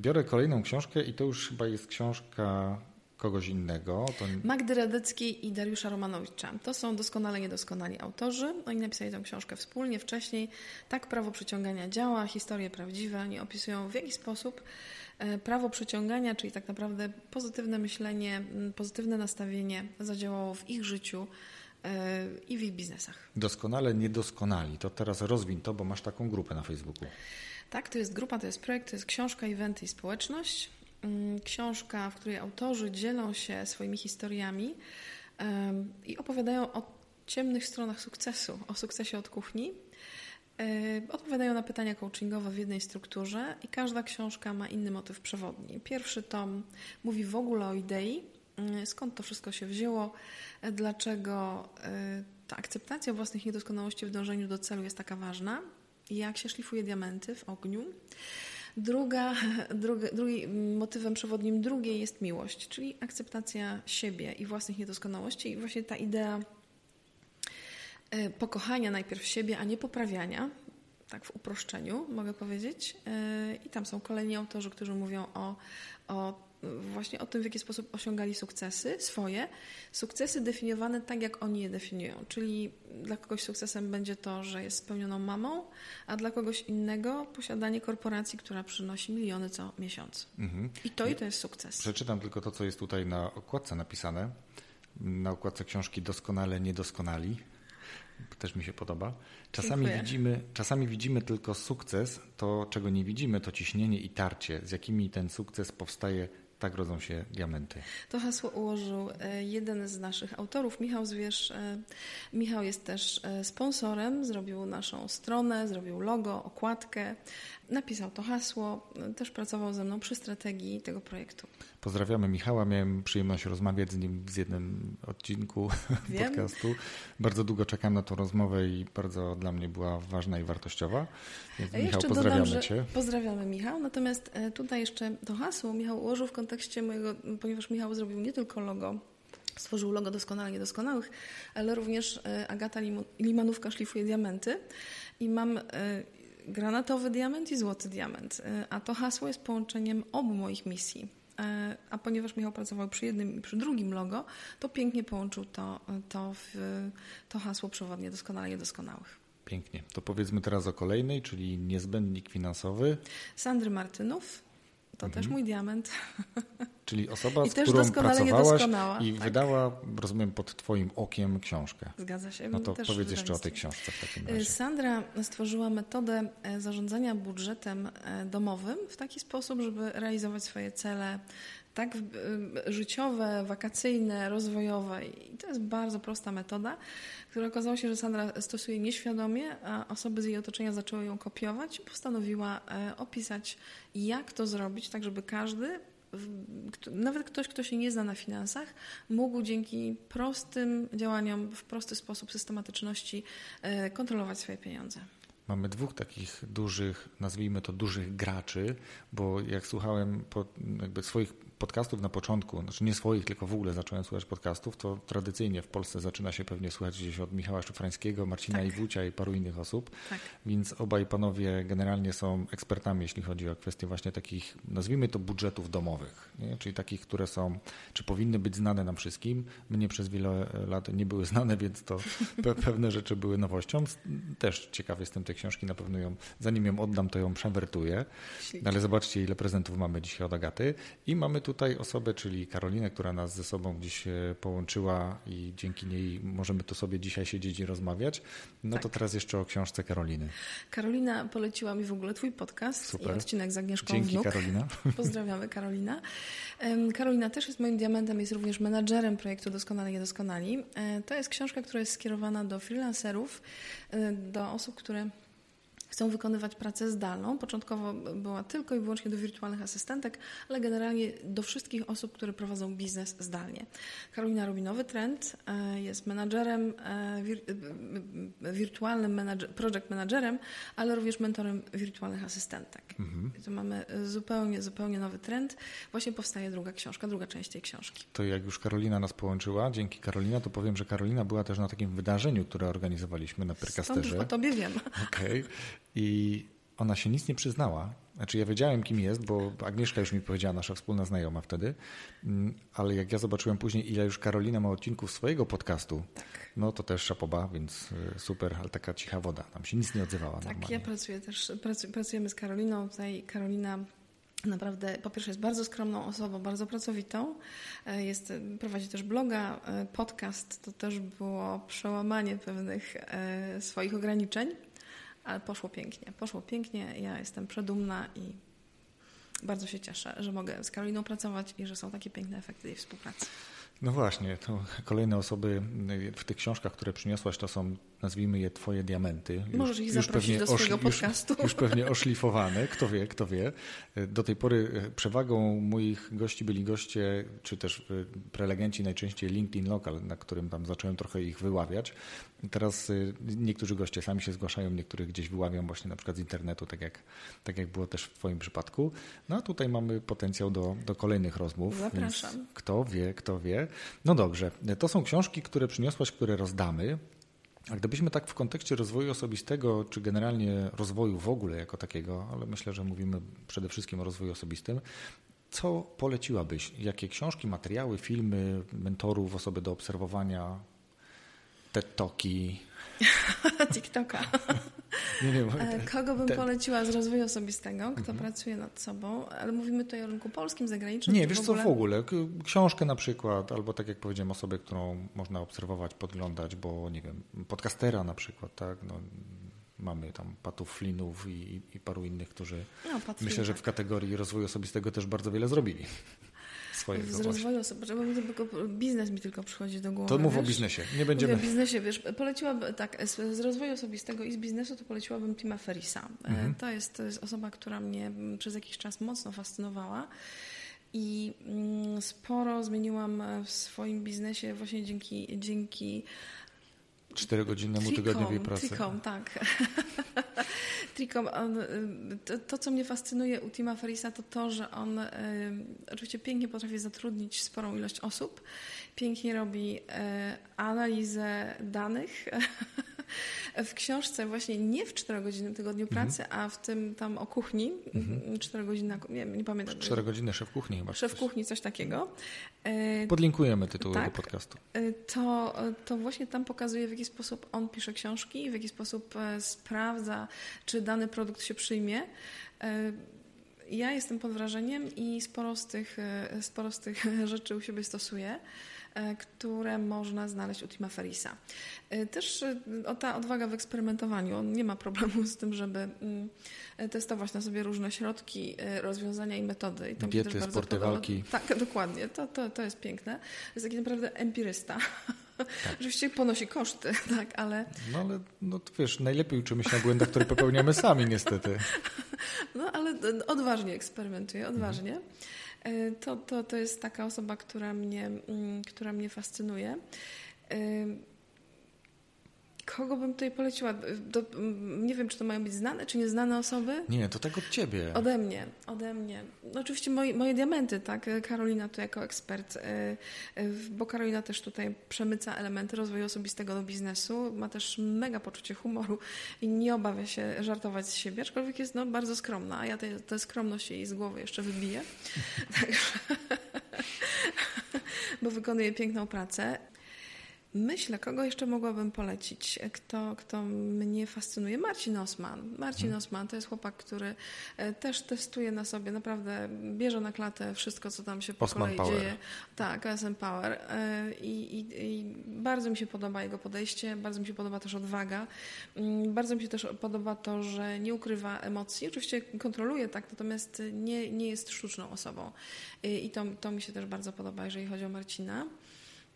Biorę kolejną książkę i to już chyba jest książka kogoś innego. To... Magdy Radeckiej i Dariusza Romanowicza. To są doskonale niedoskonali autorzy. Oni napisali tę książkę wspólnie wcześniej. Tak prawo przyciągania działa, historie prawdziwe. Oni opisują w jaki sposób e, prawo przyciągania, czyli tak naprawdę pozytywne myślenie, pozytywne nastawienie zadziałało w ich życiu e, i w ich biznesach. Doskonale niedoskonali. To teraz rozwin to, bo masz taką grupę na Facebooku. Tak, to jest grupa, to jest projekt, to jest książka, eventy i społeczność. Mm, książka, w której autorzy dzielą się swoimi historiami i opowiadają o ciemnych stronach sukcesu, o sukcesie od kuchni. Odpowiadają na pytania coachingowe w jednej strukturze i każda książka ma inny motyw przewodni. Pierwszy tom mówi w ogóle o idei, mm, skąd to wszystko się wzięło, dlaczego e, ta akceptacja własnych niedoskonałości w dążeniu do celu jest taka ważna, jak się szlifuje diamenty w ogniu. Druga, drugi, drugi motywem przewodnim drugiej jest miłość, czyli akceptacja siebie i własnych niedoskonałości i właśnie ta idea e, pokochania najpierw siebie, a nie poprawiania, tak w uproszczeniu mogę powiedzieć. E, I tam są kolejni autorzy, którzy mówią o, o właśnie o tym, w jaki sposób osiągali sukcesy swoje. Sukcesy definiowane tak, jak oni je definiują. Czyli dla kogoś sukcesem będzie to, że jest spełnioną mamą, a dla kogoś innego posiadanie korporacji, która przynosi miliony co miesiąc. Mhm. I to i to jest sukces. Przeczytam tylko to, co jest tutaj na okładce napisane. Na okładce książki Doskonale Niedoskonali. Też mi się podoba. Czasami widzimy, czasami widzimy tylko sukces, to czego nie widzimy, to ciśnienie i tarcie, z jakimi ten sukces powstaje tak rodzą się diamenty. To hasło ułożył e, jeden z naszych autorów, Michał Zwierz. E, Michał jest też e, sponsorem, zrobił naszą stronę, zrobił logo, okładkę, napisał to hasło, też pracował ze mną przy strategii tego projektu. Pozdrawiamy Michała. Miałem przyjemność rozmawiać z nim w jednym odcinku Wiem. podcastu. Bardzo długo czekałem na tą rozmowę i bardzo dla mnie była ważna i wartościowa. Więc Michał, jeszcze pozdrawiamy dodam, Cię. Pozdrawiamy Michał. Natomiast e, tutaj jeszcze to hasło Michał ułożył w kontekście mojego, ponieważ Michał zrobił nie tylko logo, stworzył logo doskonale niedoskonałych, ale również e, Agata Limanówka szlifuje diamenty i mam e, granatowy diament i złoty diament. A to hasło jest połączeniem obu moich misji E, a ponieważ Michał pracował przy jednym i przy drugim logo, to pięknie połączył to, to, w, to hasło przewodnie doskonale niedoskonałych. Pięknie. To powiedzmy teraz o kolejnej, czyli niezbędnik finansowy. Sandry Martynów. To też mój diament. Czyli osoba, I z którą pracowałaś i tak. wydała, rozumiem, pod twoim okiem książkę. Zgadza się. No to Też powiedz jeszcze o tej książce w takim Y, razie. Sandra stworzyła metodę e, zarządzania budżetem e, domowym w taki sposób, żeby realizować swoje cele tak y, życiowe, wakacyjne, rozwojowe. I to jest bardzo prosta metoda, która okazało się, że Sandra stosuje nieświadomie, a osoby z jej otoczenia zaczęły ją kopiować i postanowiła e, opisać, jak to zrobić, tak żeby każdy nawet ktoś, kto się nie zna na finansach, mógł dzięki prostym działaniom, w prosty sposób systematyczności e, kontrolować swoje pieniądze. Mamy dwóch takich dużych, nazwijmy to dużych graczy, bo jak słuchałem po, swoich podcastów na początku, znaczy nie swoich, tylko w ogóle zacząłem słuchać podcastów, to tradycyjnie w Polsce zaczyna się pewnie słuchać gdzieś od Michała Szufrańskiego, Marcina Tak. Iwucia i paru innych osób, Tak. więc obaj panowie generalnie są ekspertami, jeśli chodzi o kwestie właśnie takich, nazwijmy to budżetów domowych, nie? czyli takich, które są, czy powinny być znane nam wszystkim. Mnie przez wiele lat nie były znane, więc to pe pewne rzeczy były nowością. Też ciekaw jestem tej książki, na pewno ją, zanim ją oddam, to ją przewertuję. Ślicznie. Ale zobaczcie, ile prezentów mamy dzisiaj od Agaty. I mamy tutaj osobę, czyli Karolinę, która nas ze sobą gdzieś e, połączyła i dzięki niej możemy tu sobie dzisiaj siedzieć i rozmawiać. No to Tak. teraz jeszcze o książce Karoliny. Karolina poleciła mi w ogóle Twój podcast Super. i odcinek z Agnieszką Dzięki Wnuk. Karolina. Pozdrawiamy Karolina. Karolina też jest moim diamentem, jest również menadżerem projektu Doskonali Niedoskonali. E, To jest książka, która jest skierowana do freelancerów, e, do osób, które chcą wykonywać pracę zdalną. Początkowo była tylko i wyłącznie do wirtualnych asystentek, ale generalnie do wszystkich osób, które prowadzą biznes zdalnie. Karolina robi nowy trend, e, jest menadżerem, e, wir, e, wirtualnym menadż- project managerem, ale również mentorem wirtualnych asystentek. To mamy e, zupełnie, zupełnie nowy trend. Właśnie powstaje druga książka, druga część tej książki. To jak już Karolina nas połączyła, dzięki Karolina, to powiem, że Karolina była też na takim wydarzeniu, które organizowaliśmy na Stąd już o tobie wiem. Okej. I ona się nic nie przyznała. Znaczy ja wiedziałem, kim jest, bo Agnieszka już mi powiedziała, nasza wspólna znajoma wtedy, Mm, ale jak ja zobaczyłem później, ile już Karolina ma odcinków swojego podcastu, no to też szapoba, więc y, super, ale taka cicha woda. Tam się nic nie odzywała Tak, normalnie. ja pracuję też, pracu, pracujemy z Karoliną. Tutaj Karolina naprawdę, po pierwsze jest bardzo skromną osobą, bardzo pracowitą. E, Jest, prowadzi też bloga, e, podcast. To też było przełamanie pewnych e, swoich ograniczeń, ale poszło pięknie. Poszło pięknie. Ja jestem przedumna i bardzo się cieszę, że mogę z Karoliną pracować i że są takie piękne efekty jej współpracy. No właśnie, to kolejne osoby w tych książkach, które przyniosłaś, to są, nazwijmy je, twoje diamenty. Już- Możesz ich już zaprosić do swojego oszli- już- podcastu. Już pewnie oszlifowane, kto wie, kto wie. Do tej pory y, przewagą moich gości byli goście, czy też y, prelegenci najczęściej LinkedIn Local, na którym tam zacząłem trochę ich wyławiać. Teraz y, niektórzy goście sami się zgłaszają, niektórych gdzieś wyławiam właśnie na przykład z internetu, tak jak, tak jak było też w twoim przypadku. No a tutaj mamy potencjał do, do kolejnych rozmów. Zapraszam. Kto wie, kto wie. No dobrze, to są książki, które przyniosłaś, które rozdamy. A gdybyśmy tak w kontekście rozwoju osobistego, czy generalnie rozwoju w ogóle jako takiego, ale myślę, że mówimy przede wszystkim o rozwoju osobistym, co poleciłabyś? Jakie książki, materiały, filmy, mentorów, osoby do obserwowania, TED Talki? TikToka. Nie wiem. E, Kogo bym Te- poleciła z rozwoju osobistego, kto pracuje nad sobą, ale mówimy tutaj o rynku polskim, zagranicznym. Nie, wiesz co, w ogóle, książkę na przykład, albo tak jak powiedziałem, osobę, którą można obserwować, podglądać, bo nie wiem, podcastera na przykład, tak, no, mamy tam Patów Flinów i, i paru innych, którzy No, myślę, że tak. w kategorii rozwoju osobistego też bardzo wiele zrobili. Swojego Z rozwoju osobistego, tylko biznes mi tylko przychodzi do głowy. To mów o wiesz? biznesie, nie Mówię będziemy... o biznesie, wiesz, poleciłabym, tak, z, z rozwoju osobistego i z biznesu to poleciłabym Tima Ferrisa. E, Mhm. To, jest, to jest osoba, która mnie przez jakiś czas mocno fascynowała i mm, sporo zmieniłam w swoim biznesie właśnie dzięki, dzięki Czterogodzinnemu tygodniowej pracy. Trikom, tak. Trikom, on, to, to, co mnie fascynuje u Tima Ferrisa, to to, że on y, oczywiście pięknie potrafi zatrudnić sporą ilość osób, pięknie robi y, analizę danych. W książce właśnie nie w czterogodzinnym tygodniu Mhm. pracy, a w tym tam o kuchni, czterogodzinna, nie, nie pamiętam. Czterogodzinny szef kuchni chyba. Szef coś. kuchni, coś takiego. Y, Podlinkujemy tytuł Tak. do podcastu. Y, to, to właśnie tam pokazuje, w jaki sposób on pisze książki, w jaki sposób e, sprawdza, czy dany produkt się przyjmie. E, ja jestem pod wrażeniem i sporo z tych, sporo z tych rzeczy u siebie stosuję. E, które można znaleźć u Tima Ferisa. E, też e, ta odwaga w eksperymentowaniu. On nie ma problemu z tym, żeby mm, testować na sobie różne środki, rozwiązania i metody. I to Diety, też sporty, walki. Tak, dokładnie. To, to, to jest piękne. Jest taki naprawdę empirysta. Tak. Oczywiście ponosi koszty, tak, ale... No ale no, to wiesz, najlepiej uczymy się na błędach, które popełniamy sami niestety. No ale odważnie eksperymentuje, odważnie. Mhm. E, to, to, to jest taka osoba, która mnie, mm, która mnie fascynuje. Kogo bym tutaj poleciła? Do, nie wiem, czy to mają być znane, czy nieznane osoby? Nie, to tak od ciebie. Ode mnie, ode mnie. No oczywiście moje, moje diamenty, tak? Karolina tu jako ekspert, y, y, bo Karolina też tutaj przemyca elementy rozwoju osobistego do biznesu. Ma też mega poczucie humoru i nie obawia się żartować z siebie, aczkolwiek jest no, bardzo skromna, a ja tę skromność jej z głowy jeszcze wybiję. Także bo wykonuje piękną pracę. Myślę, kogo jeszcze mogłabym polecić, kto, kto mnie fascynuje. Marcin Osman. Marcin hmm. Osman to jest chłopak, który e, też testuje na sobie, naprawdę bierze na klatę wszystko, co tam się po Osman kolei Power. dzieje. Tak, OSM Power. E, I, i, I, bardzo mi się podoba jego podejście, bardzo mi się podoba też odwaga. Mm, bardzo mi się też podoba to, że nie ukrywa emocji. Oczywiście kontroluje tak, natomiast nie, nie jest sztuczną osobą. I to, to mi się też bardzo podoba, jeżeli chodzi o Marcina.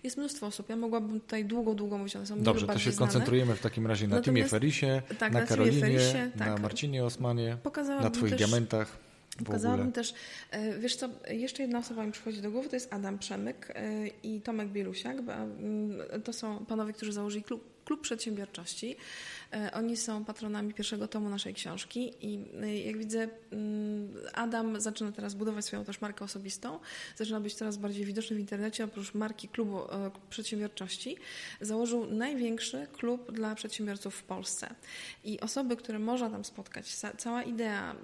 Jest mnóstwo osób. Ja mogłabym tutaj długo, długo mówić, ale są Dobrze, to się skoncentrujemy w takim razie na Timie Ferisie, tak, na, na Karolinie, Ferisie, tak. na Marcinie Osmanie, na Twoich też, diamentach. Pokazałabym też, e, wiesz co, jeszcze jedna osoba mi przychodzi do głowy, to jest Adam Przemyk e, i Tomek Bielusiak. Mm, to są panowie, którzy założyli klub, klub przedsiębiorczości. E, oni są patronami pierwszego tomu naszej książki i e, jak widzę, mm, Adam zaczyna teraz budować swoją też markę osobistą, zaczyna być coraz bardziej widoczny w internecie, oprócz marki klubu e, przedsiębiorczości, założył największy klub dla przedsiębiorców w Polsce. I osoby, które można tam spotkać, cała idea,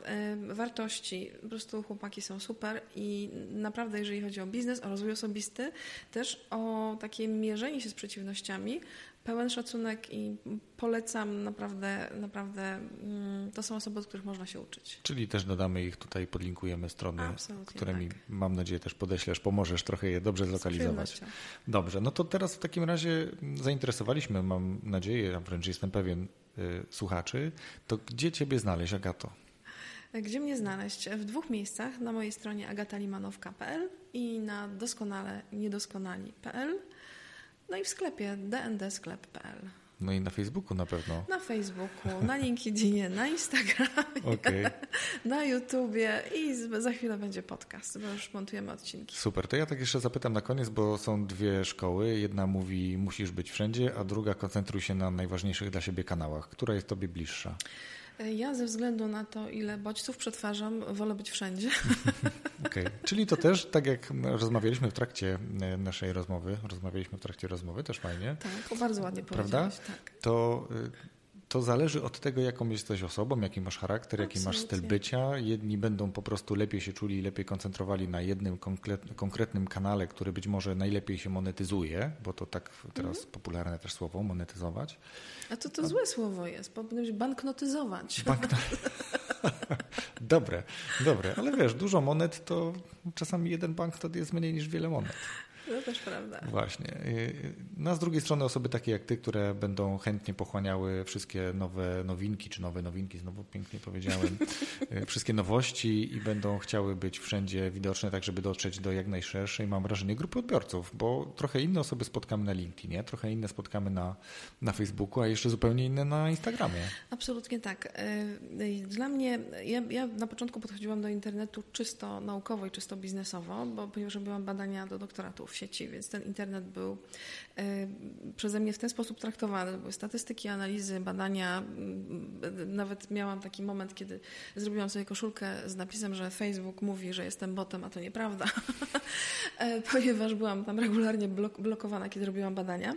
wartości, po prostu chłopaki są super i naprawdę jeżeli chodzi o biznes, o rozwój osobisty, też o takie mierzenie się z przeciwnościami, pełen szacunek i polecam naprawdę, naprawdę mm, to są osoby, od których można się uczyć. Czyli też dodamy ich tutaj, podlinkujemy strony, Absolutnie którymi tak. mam nadzieję też podeślesz, pomożesz trochę je dobrze zlokalizować. Dobrze, no to teraz w takim razie zainteresowaliśmy, mam nadzieję, a wręcz jestem pewien, y, słuchaczy, to gdzie Ciebie znaleźć, Agato? Gdzie mnie znaleźć? W dwóch miejscach, na mojej stronie agatalimanowka.pl i na doskonale niedoskonali.pl no i w sklepie dndsklep.pl. No i na Facebooku na pewno. Na Facebooku, na LinkedInie, na Instagramie, okay. na YouTubie i za chwilę będzie podcast, bo już montujemy odcinki. Super, to ja tak jeszcze zapytam na koniec, bo są dwie szkoły. Jedna mówi musisz być wszędzie, a druga koncentruj się na najważniejszych dla siebie kanałach. Która jest Tobie bliższa? Ja ze względu na to, ile bodźców przetwarzam, wolę być wszędzie. Okay. Czyli to też, tak jak rozmawialiśmy w trakcie e, naszej rozmowy, rozmawialiśmy w trakcie rozmowy, też fajnie. Tak, bardzo ładnie Prawda? Tak. To y, to zależy od tego, jaką jesteś osobą, jaki masz charakter, Absolutnie. jaki masz styl bycia. Jedni będą po prostu lepiej się czuli i lepiej koncentrowali na jednym konkretnym kanale, który być może najlepiej się monetyzuje, bo to tak teraz mm. popularne też słowo, monetyzować. A to to A... złe słowo jest, powinno być banknotyzować. Bankno... dobre, dobre, ale wiesz, dużo monet to czasami jeden banknot jest mniej niż wiele monet. To też prawda. Właśnie. No a z drugiej strony osoby takie jak ty, które będą chętnie pochłaniały wszystkie nowe nowinki, czy nowe nowinki, znowu pięknie powiedziałem, y, wszystkie nowości i będą chciały być wszędzie widoczne, tak żeby dotrzeć do jak najszerszej, mam wrażenie, grupy odbiorców, bo trochę inne osoby spotkamy na LinkedInie, trochę inne spotkamy na, na Facebooku, a jeszcze zupełnie inne na Instagramie. Absolutnie tak. Y, dla mnie, ja, ja na początku podchodziłam do internetu czysto naukowo i czysto biznesowo, bo ponieważ robiłam badania do doktoratów w sieci, więc ten internet był e, przeze mnie w ten sposób traktowany. Były statystyki, analizy, badania. Mm, nawet miałam taki moment, kiedy zrobiłam sobie koszulkę z napisem, że Facebook mówi, że jestem botem, a to nieprawda, e, ponieważ byłam tam regularnie blok blokowana, kiedy robiłam badania.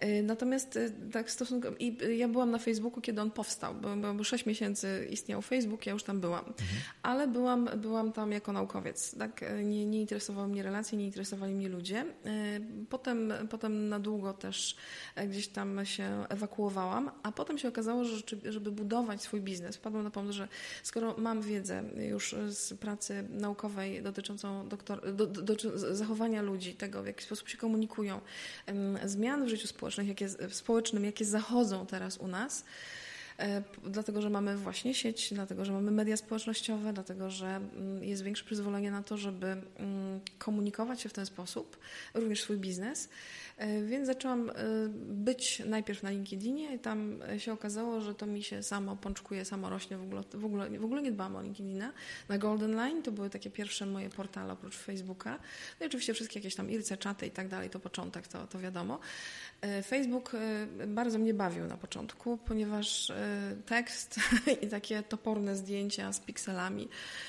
E, natomiast tak stosunku... I ja byłam na Facebooku, kiedy on powstał, bo, bo 6 miesięcy istniał Facebook, ja już tam byłam. Mhm. Ale byłam, byłam tam jako naukowiec. Tak? Nie, nie interesowały mnie relacje, nie interesowali mnie ludzie ludzie. E, potem, potem na długo też e, gdzieś tam się ewakuowałam, a potem się okazało, że żeby budować swój biznes, wpadłam na pomysł, że skoro mam wiedzę już z pracy naukowej dotyczącą doktor, do, do, do, zachowania ludzi, tego w jaki sposób się komunikują, zmian w życiu społecznym, jakie, społecznym, jakie zachodzą teraz u nas. E, dlatego że mamy właśnie sieć, dlatego że mamy media społecznościowe, dlatego że mm, jest większe przyzwolenie na to, żeby mm, komunikować się w ten sposób, również swój biznes. E, więc zaczęłam e, być najpierw na LinkedInie i tam się okazało, że to mi się samo pączkuje, samo rośnie. W ogóle, w ogóle, w ogóle nie dbam o LinkedIna. Na Golden Line to były takie pierwsze moje portale oprócz Facebooka. No i oczywiście wszystkie jakieś tam irce, czaty i tak dalej, to początek, to, to wiadomo. Facebook bardzo mnie bawił na początku, ponieważ tekst i takie toporne zdjęcia z pikselami.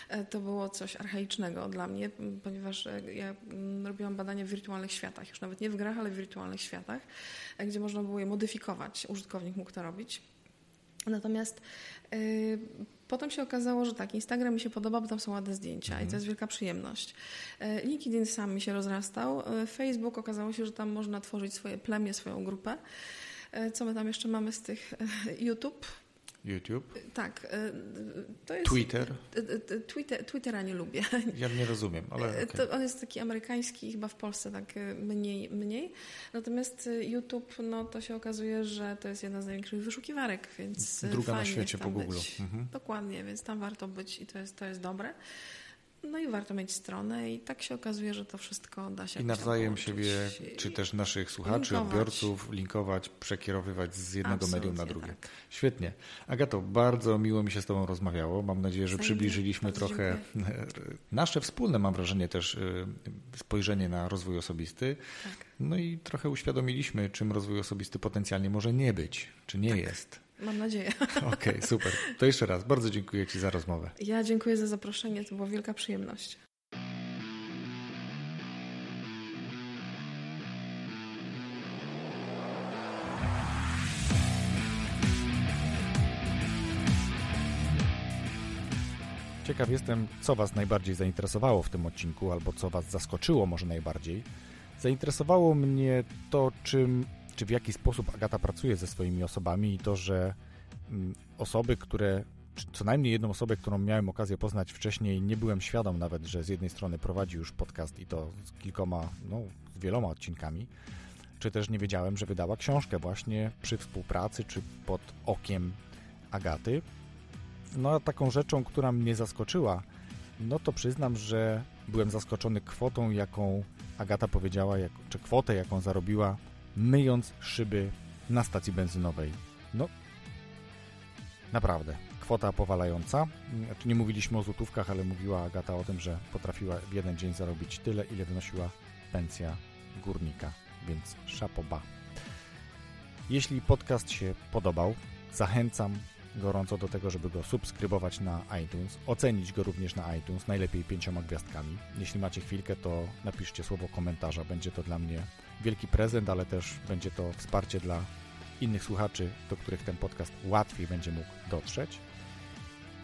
E, to było coś archaicznego dla mnie, ponieważ e, ja robiłam badania w wirtualnych światach, już nawet nie w grach, ale w wirtualnych światach, e, gdzie można było je modyfikować. Użytkownik mógł to robić. Natomiast y, potem się okazało, że tak, Instagram mi się podoba, bo tam są ładne zdjęcia mhm. i to jest wielka przyjemność. Y, LinkedIn sam mi się rozrastał. Y, Facebook okazało się, że tam można tworzyć swoje plemię, swoją grupę. Co my tam jeszcze mamy z tych YouTube? YouTube? Tak. E, to jest, Twitter? Twitter? Twittera nie lubię. Ja nie rozumiem, ale e, okay. to on jest taki amerykański, chyba w Polsce tak e, mniej, mniej. Natomiast YouTube, no to się okazuje, że to jest jedna z największych wyszukiwarek, więc Druga na świecie po Google. Mhm. Dokładnie, więc tam warto być i to jest, to jest dobre. No i warto mieć stronę i tak się okazuje, że to wszystko da się I nawzajem siebie, czy też naszych słuchaczy, linkować. odbiorców linkować, przekierowywać z jednego Absolutnie medium na drugie. Tak. Świetnie. Agato, bardzo miło mi się z Tobą rozmawiało. Mam nadzieję, że przybliżyliśmy trochę dziękuję. nasze wspólne, mam wrażenie, też y, spojrzenie na rozwój osobisty. Tak. No i trochę uświadomiliśmy, czym rozwój osobisty potencjalnie może nie być, czy nie tak. jest. Mam nadzieję. Okej, okay, super. To jeszcze raz bardzo dziękuję Ci za rozmowę. Ja dziękuję za zaproszenie, to była wielka przyjemność. Ciekaw jestem, co Was najbardziej zainteresowało w tym odcinku, albo co Was zaskoczyło może najbardziej. Zainteresowało mnie to, czym czy w jaki sposób Agata pracuje ze swoimi osobami i to, że mm, osoby, które, co najmniej jedną osobę, którą miałem okazję poznać wcześniej, nie byłem świadom nawet, że z jednej strony prowadzi już podcast i to z kilkoma, no, z wieloma odcinkami, czy też nie wiedziałem, że wydała książkę właśnie przy współpracy, czy pod okiem Agaty. No a taką rzeczą, która mnie zaskoczyła, no to przyznam, że byłem zaskoczony kwotą, jaką Agata powiedziała, jak, czy kwotę, jaką zarobiła myjąc szyby na stacji benzynowej. No, naprawdę, kwota powalająca. Tu nie mówiliśmy o złotówkach, ale mówiła Agata o tym, że potrafiła w jeden dzień zarobić tyle, ile wynosiła pensja górnika, więc szapoba. Jeśli podcast się podobał, zachęcam gorąco do tego, żeby go subskrybować na iTunes, ocenić go również na iTunes, najlepiej pięcioma gwiazdkami. Jeśli macie chwilkę, to napiszcie słowo komentarza, będzie to dla mnie wielki prezent, ale też będzie to wsparcie dla innych słuchaczy, do których ten podcast łatwiej będzie mógł dotrzeć.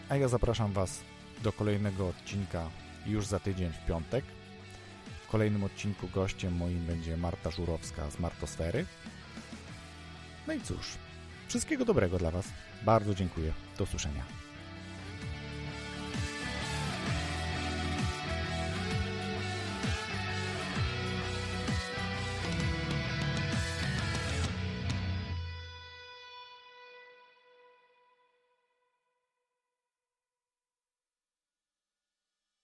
A ja zapraszam Was do kolejnego odcinka już za tydzień w piątek. W kolejnym odcinku gościem moim będzie Marta Żurowska z Martosfery. No i cóż, wszystkiego dobrego dla Was. Bardzo dziękuję. Do usłyszenia.